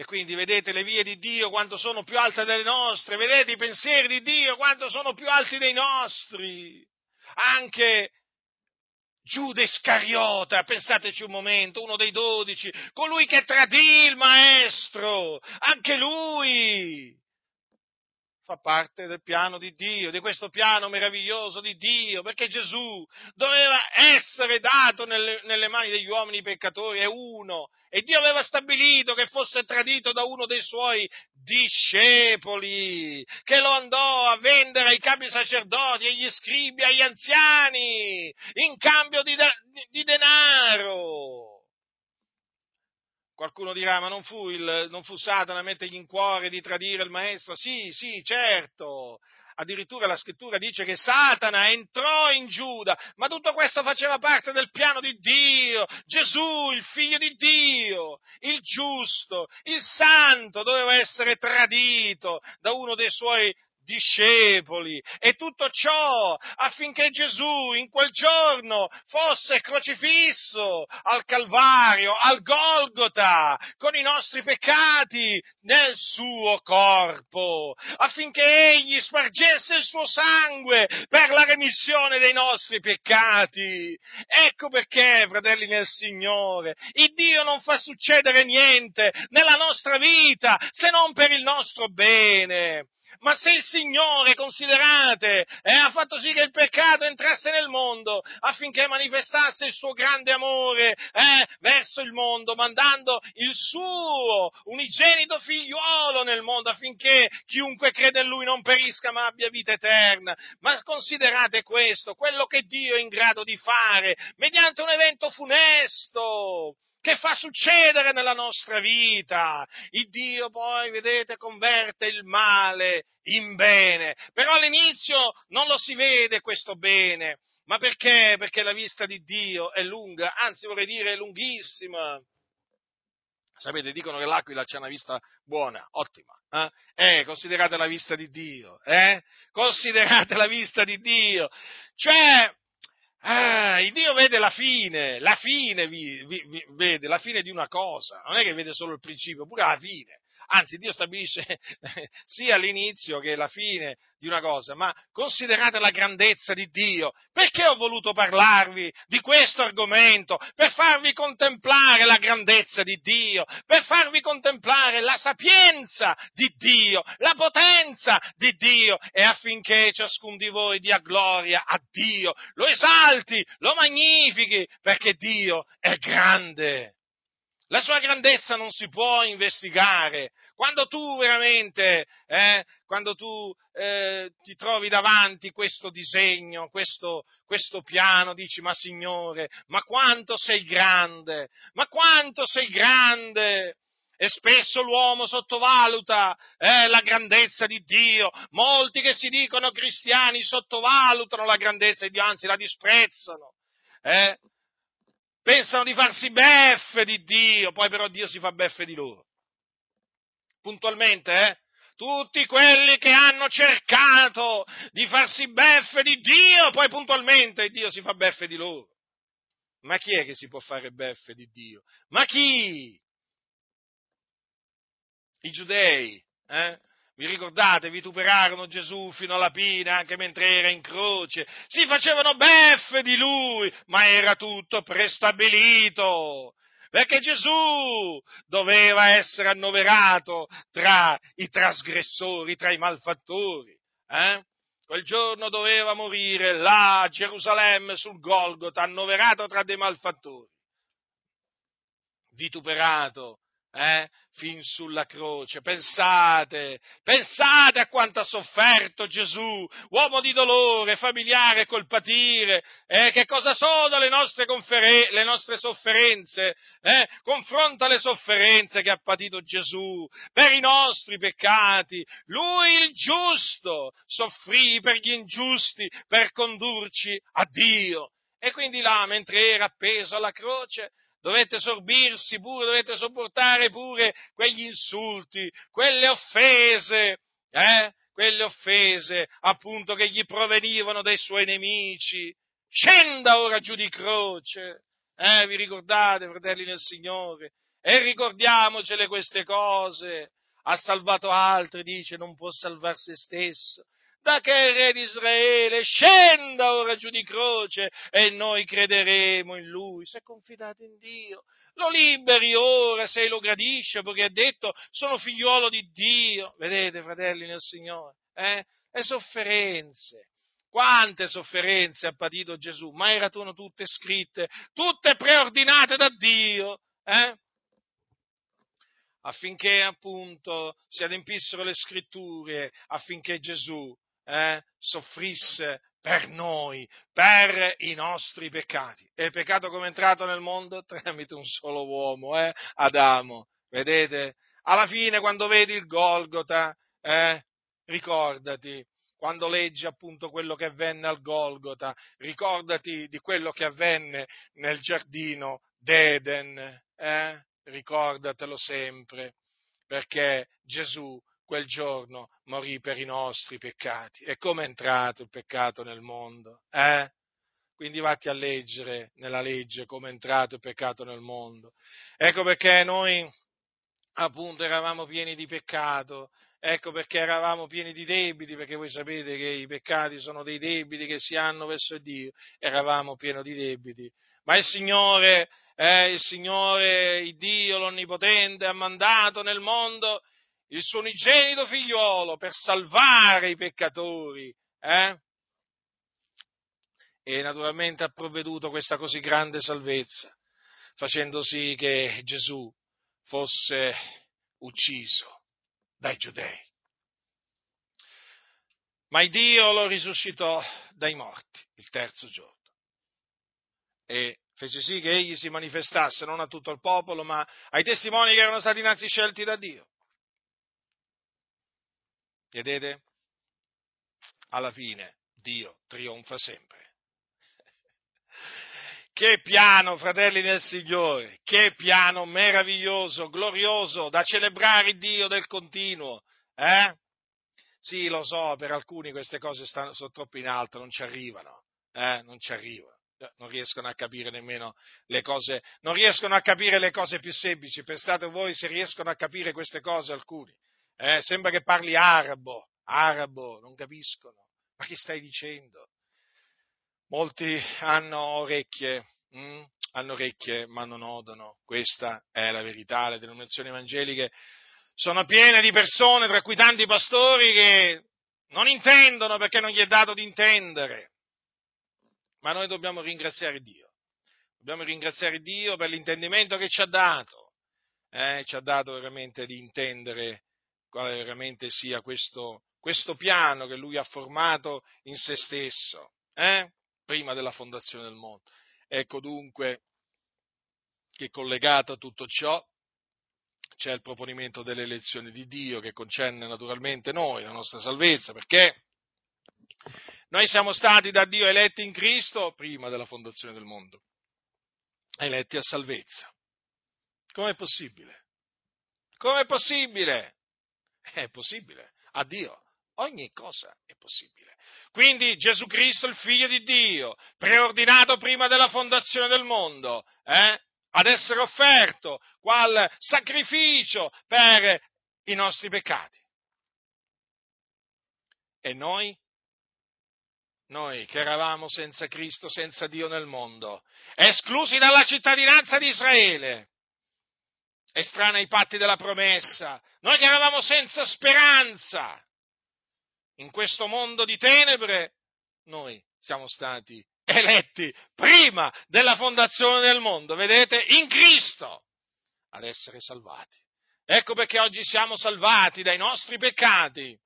E quindi vedete le vie di Dio quanto sono più alte delle nostre, vedete i pensieri di Dio quanto sono più alti dei nostri. Anche Giuda Iscariota, pensateci un momento, uno dei dodici, colui che tradì il maestro, anche lui fa parte del piano di Dio, di questo piano meraviglioso di Dio, perché Gesù doveva essere dato nelle, nelle, mani degli uomini peccatori, è uno, e Dio aveva stabilito che fosse tradito da uno dei suoi discepoli, che lo andò a vendere ai capi sacerdoti, agli scribi, agli anziani, in cambio di, di denaro. Qualcuno dirà, ma non fu, il, non fu Satana a mettergli in cuore di tradire il maestro? Sì, sì, certo. Addirittura la scrittura dice che Satana entrò in Giuda, ma tutto questo faceva parte del piano di Dio. Gesù, il figlio di Dio, il giusto, il santo, doveva essere tradito da uno dei suoi discepoli e tutto ciò affinché Gesù in quel giorno fosse crocifisso al Calvario, al Golgota, con i nostri peccati nel suo corpo, affinché egli spargesse il suo sangue per la remissione dei nostri peccati. Ecco perché, fratelli nel Signore, il Dio non fa succedere niente nella nostra vita se non per il nostro bene. Ma se il Signore, considerate, eh, ha fatto sì che il peccato entrasse nel mondo affinché manifestasse il suo grande amore eh, verso il mondo, mandando il suo unigenito figliuolo nel mondo affinché chiunque crede in lui non perisca ma abbia vita eterna. Ma considerate questo, quello che Dio è in grado di fare mediante un evento funesto che fa succedere nella nostra vita. Il Dio poi, vedete, converte il male in bene, però all'inizio non lo si vede questo bene. Ma perché? Perché la vista di Dio è lunga, anzi vorrei dire lunghissima. Sapete, dicono che l'aquila c'è una vista buona, ottima. Eh? eh, considerate la vista di Dio, eh? Considerate la vista di Dio. Cioè, Ah, il Dio vede la fine, la fine vi, vi, vi, vede, la fine di una cosa, non è che vede solo il principio, pure la fine anzi Dio stabilisce sia l'inizio che la fine di una cosa, ma considerate la grandezza di Dio. Perché ho voluto parlarvi di questo argomento? Per farvi contemplare la grandezza di Dio, per farvi contemplare la sapienza di Dio, la potenza di Dio e affinché ciascun di voi dia gloria a Dio, lo esalti, lo magnifichi, perché Dio è grande. La sua grandezza non si può investigare. Quando tu veramente, eh, quando tu eh, ti trovi davanti questo disegno, questo, questo piano, dici, ma Signore, ma quanto sei grande, ma quanto sei grande! E spesso l'uomo sottovaluta eh, la grandezza di Dio. Molti che si dicono cristiani sottovalutano la grandezza di Dio, anzi la disprezzano. Eh? Pensano di farsi beffe di Dio, poi però Dio si fa beffe di loro. Puntualmente, eh? Tutti quelli che hanno cercato di farsi beffe di Dio, poi puntualmente Dio si fa beffe di loro. Ma chi è che si può fare beffe di Dio? Ma chi? I giudei, eh? Vi ricordate? Vituperarono Gesù fino alla fine, anche mentre era in croce. Si facevano beffe di lui, ma era tutto prestabilito. Perché Gesù doveva essere annoverato tra i trasgressori, tra i malfattori. Eh? Quel giorno doveva morire là a Gerusalemme sul Golgota, annoverato tra dei malfattori. Vituperato, eh, fin sulla croce. Pensate, pensate a quanto ha sofferto Gesù, uomo di dolore, familiare col patire. Eh, che cosa sono le nostre, conferen- le nostre sofferenze? Eh? Confronta le sofferenze che ha patito Gesù per i nostri peccati. Lui il giusto soffrì per gli ingiusti per condurci a Dio. E quindi là, mentre era appeso alla croce, dovete sorbirsi pure, dovete sopportare pure quegli insulti, quelle offese, eh? quelle offese appunto che gli provenivano dai suoi nemici. Scenda ora giù di croce, eh? vi ricordate, fratelli nel Signore? E ricordiamocele queste cose. Ha salvato altri, dice, non può salvare se stesso. Da che il re di Israele scenda ora giù di croce e noi crederemo in lui. Se confidate in Dio, lo liberi ora se lo gradisce, perché ha detto sono figliuolo di Dio. Vedete, fratelli nel Signore, eh? Le sofferenze, quante sofferenze ha patito Gesù, ma erano tutte scritte, tutte preordinate da Dio, eh? affinché appunto si adempissero le scritture, affinché Gesù eh, soffrisse per noi, per i nostri peccati. E il peccato come è entrato nel mondo? Tramite un solo uomo, eh, Adamo. Vedete? Alla fine, quando vedi il Golgota, eh, ricordati, quando leggi appunto quello che avvenne al Golgota, ricordati di quello che avvenne nel giardino d'Eden, eh? ricordatelo sempre, perché Gesù quel giorno morì per i nostri peccati. E come è entrato il peccato nel mondo? Eh? Quindi vatti a leggere nella legge come è entrato il peccato nel mondo. Ecco perché noi appunto eravamo pieni di peccato, ecco perché eravamo pieni di debiti, perché voi sapete che i peccati sono dei debiti che si hanno verso Dio, eravamo pieni di debiti. Ma il Signore, eh, il Signore, il Dio, l'Onnipotente, ha mandato nel mondo il suo unigenito figliuolo per salvare i peccatori. Eh? E naturalmente ha provveduto questa così grande salvezza, facendo sì che Gesù fosse ucciso dai giudei. Ma Dio lo risuscitò dai morti il terzo giorno e fece sì che egli si manifestasse non a tutto il popolo, ma ai testimoni che erano stati innanzi scelti da Dio. Vedete? Alla fine Dio trionfa sempre. Che piano, fratelli del Signore, che piano meraviglioso, glorioso, da celebrare Dio del continuo. Eh? Sì, lo so, per alcuni queste cose stanno, sono troppo in alto, non ci arrivano, eh? non ci arrivano. Eh, non riescono a capire nemmeno le cose, non riescono a capire le cose più semplici. Pensate voi se riescono a capire queste cose alcuni. Eh, sembra che parli arabo, arabo, non capiscono. Ma che stai dicendo? Molti hanno orecchie, hm? hanno orecchie ma non odono. Questa è la verità. Le denominazioni evangeliche sono piene di persone, tra cui tanti pastori, che non intendono perché non gli è dato di intendere. Ma noi dobbiamo ringraziare Dio. Dobbiamo ringraziare Dio per l'intendimento che ci ha dato. Eh, ci ha dato veramente di intendere quale veramente sia questo, questo piano che lui ha formato in se stesso, eh? prima della fondazione del mondo. Ecco dunque che collegato a tutto ciò c'è il proponimento delle elezioni di Dio che concerne naturalmente noi, la nostra salvezza, perché noi siamo stati da Dio eletti in Cristo prima della fondazione del mondo, eletti a salvezza. Com'è possibile? Com'è possibile? È possibile. A Dio ogni cosa è possibile. Quindi Gesù Cristo, il figlio di Dio, preordinato prima della fondazione del mondo, eh, ad essere offerto qual sacrificio per i nostri peccati. E noi? Noi che eravamo senza Cristo, senza Dio nel mondo, esclusi dalla cittadinanza di Israele, estranei ai patti della promessa, noi che eravamo senza speranza in questo mondo di tenebre, noi siamo stati eletti prima della fondazione del mondo, vedete, in Cristo, ad essere salvati. Ecco perché oggi siamo salvati dai nostri peccati.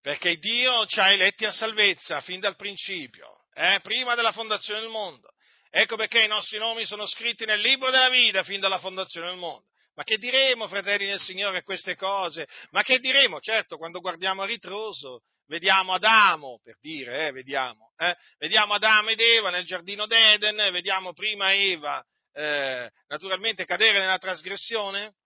Perché Dio ci ha eletti a salvezza fin dal principio, eh, prima della fondazione del mondo. Ecco perché i nostri nomi sono scritti nel libro della vita fin dalla fondazione del mondo. Ma che diremo, fratelli del Signore, a queste cose? Ma che diremo? Certo, quando guardiamo a ritroso, vediamo Adamo, per dire, eh, vediamo, eh, vediamo Adamo ed Eva nel giardino d'Eden, vediamo prima Eva, eh, naturalmente, cadere nella trasgressione,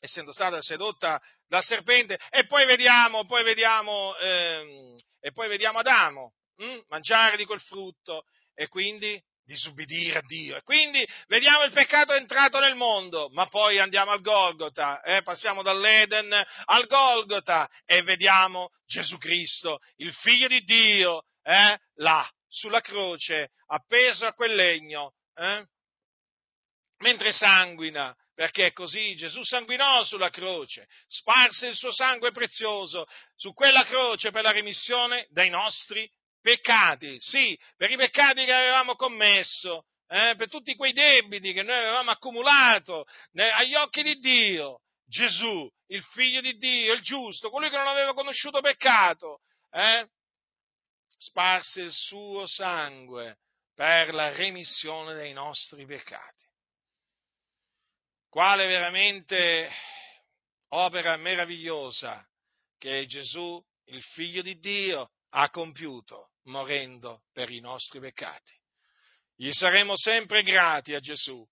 essendo stata sedotta dal serpente, e poi vediamo, poi vediamo, ehm, e poi vediamo Adamo hm, mangiare di quel frutto, e quindi disubbidire a Dio. E quindi vediamo il peccato entrato nel mondo, ma poi andiamo al Golgota, eh, passiamo dall'Eden al Golgota e vediamo Gesù Cristo, il figlio di Dio, eh, là, sulla croce, appeso a quel legno, eh, mentre sanguina, perché così Gesù sanguinò sulla croce, sparse il suo sangue prezioso su quella croce per la remissione dei nostri peccati, sì, per i peccati che avevamo commesso, eh, per tutti quei debiti che noi avevamo accumulato né, agli occhi di Dio. Gesù, il figlio di Dio, il giusto, colui che non aveva conosciuto peccato, eh, sparse il suo sangue per la remissione dei nostri peccati. Quale veramente opera meravigliosa che Gesù, il figlio di Dio, ha compiuto morendo per i nostri peccati. Gli saremo sempre grati a Gesù,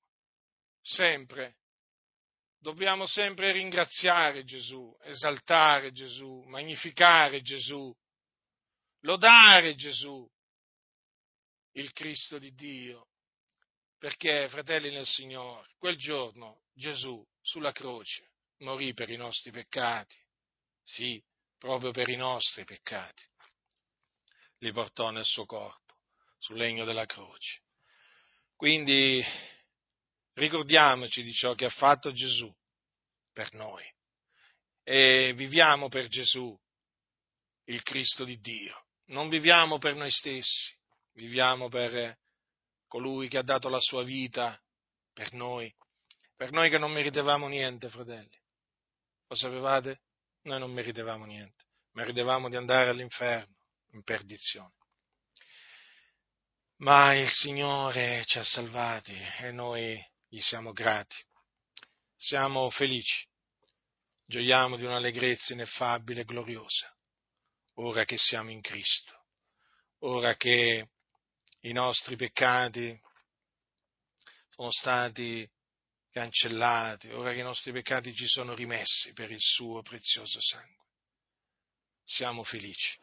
sempre. Dobbiamo sempre ringraziare Gesù, esaltare Gesù, magnificare Gesù, lodare Gesù, il Cristo di Dio. Perché, fratelli nel Signore, quel giorno Gesù sulla croce morì per i nostri peccati. Sì, proprio per i nostri peccati li portò nel suo corpo, sul legno della croce. Quindi ricordiamoci di ciò che ha fatto Gesù per noi e viviamo per Gesù, il Cristo di Dio. Non viviamo per noi stessi, viviamo per colui che ha dato la sua vita per noi, per noi che non meritavamo niente, fratelli. Lo sapevate? Noi non meritavamo niente, meritavamo di andare all'inferno in perdizione. Ma il Signore ci ha salvati e noi gli siamo grati. Siamo felici, gioiamo di un'allegrezza ineffabile e gloriosa, ora che siamo in Cristo, ora che i nostri peccati sono stati cancellati, ora che i nostri peccati ci sono rimessi per il suo prezioso sangue. Siamo felici.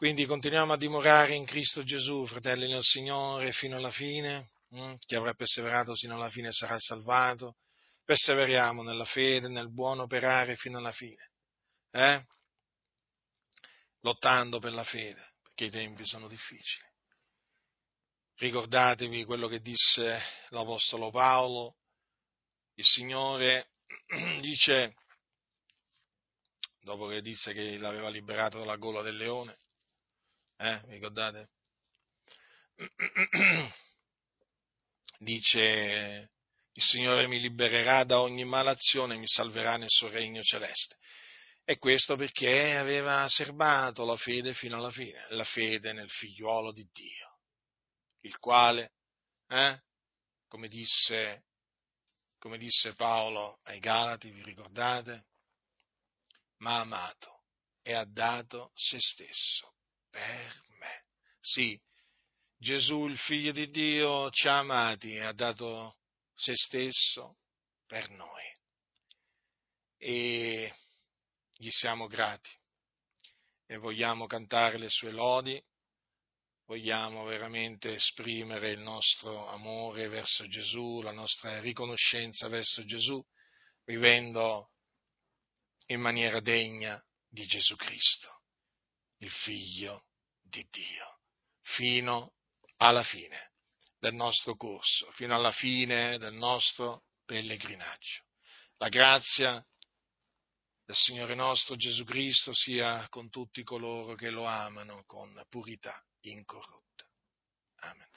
Quindi continuiamo a dimorare in Cristo Gesù, fratelli nel Signore, fino alla fine. Mm? Chi avrà perseverato fino alla fine sarà salvato. Perseveriamo nella fede, nel buon operare fino alla fine. Eh? Lottando per la fede, perché i tempi sono difficili. Ricordatevi quello che disse l'Apostolo Paolo. Il Signore dice, dopo che disse che l'aveva liberato dalla gola del leone, eh, ricordate? Dice, il Signore mi libererà da ogni malazione mi salverà nel suo regno celeste. E questo perché aveva serbato la fede fino alla fine, la fede nel figliuolo di Dio, il quale, eh, come, disse, come disse Paolo ai Galati, vi ricordate? Ma ha amato e ha dato se stesso per me. Sì, Gesù, il figlio di Dio, ci ha amati e ha dato se stesso per noi. E gli siamo grati e vogliamo cantare le sue lodi, vogliamo veramente esprimere il nostro amore verso Gesù, la nostra riconoscenza verso Gesù, vivendo in maniera degna di Gesù Cristo il figlio di Dio, fino alla fine del nostro corso, fino alla fine del nostro pellegrinaggio. La grazia del Signore nostro Gesù Cristo sia con tutti coloro che lo amano con purità incorrotta. Amen.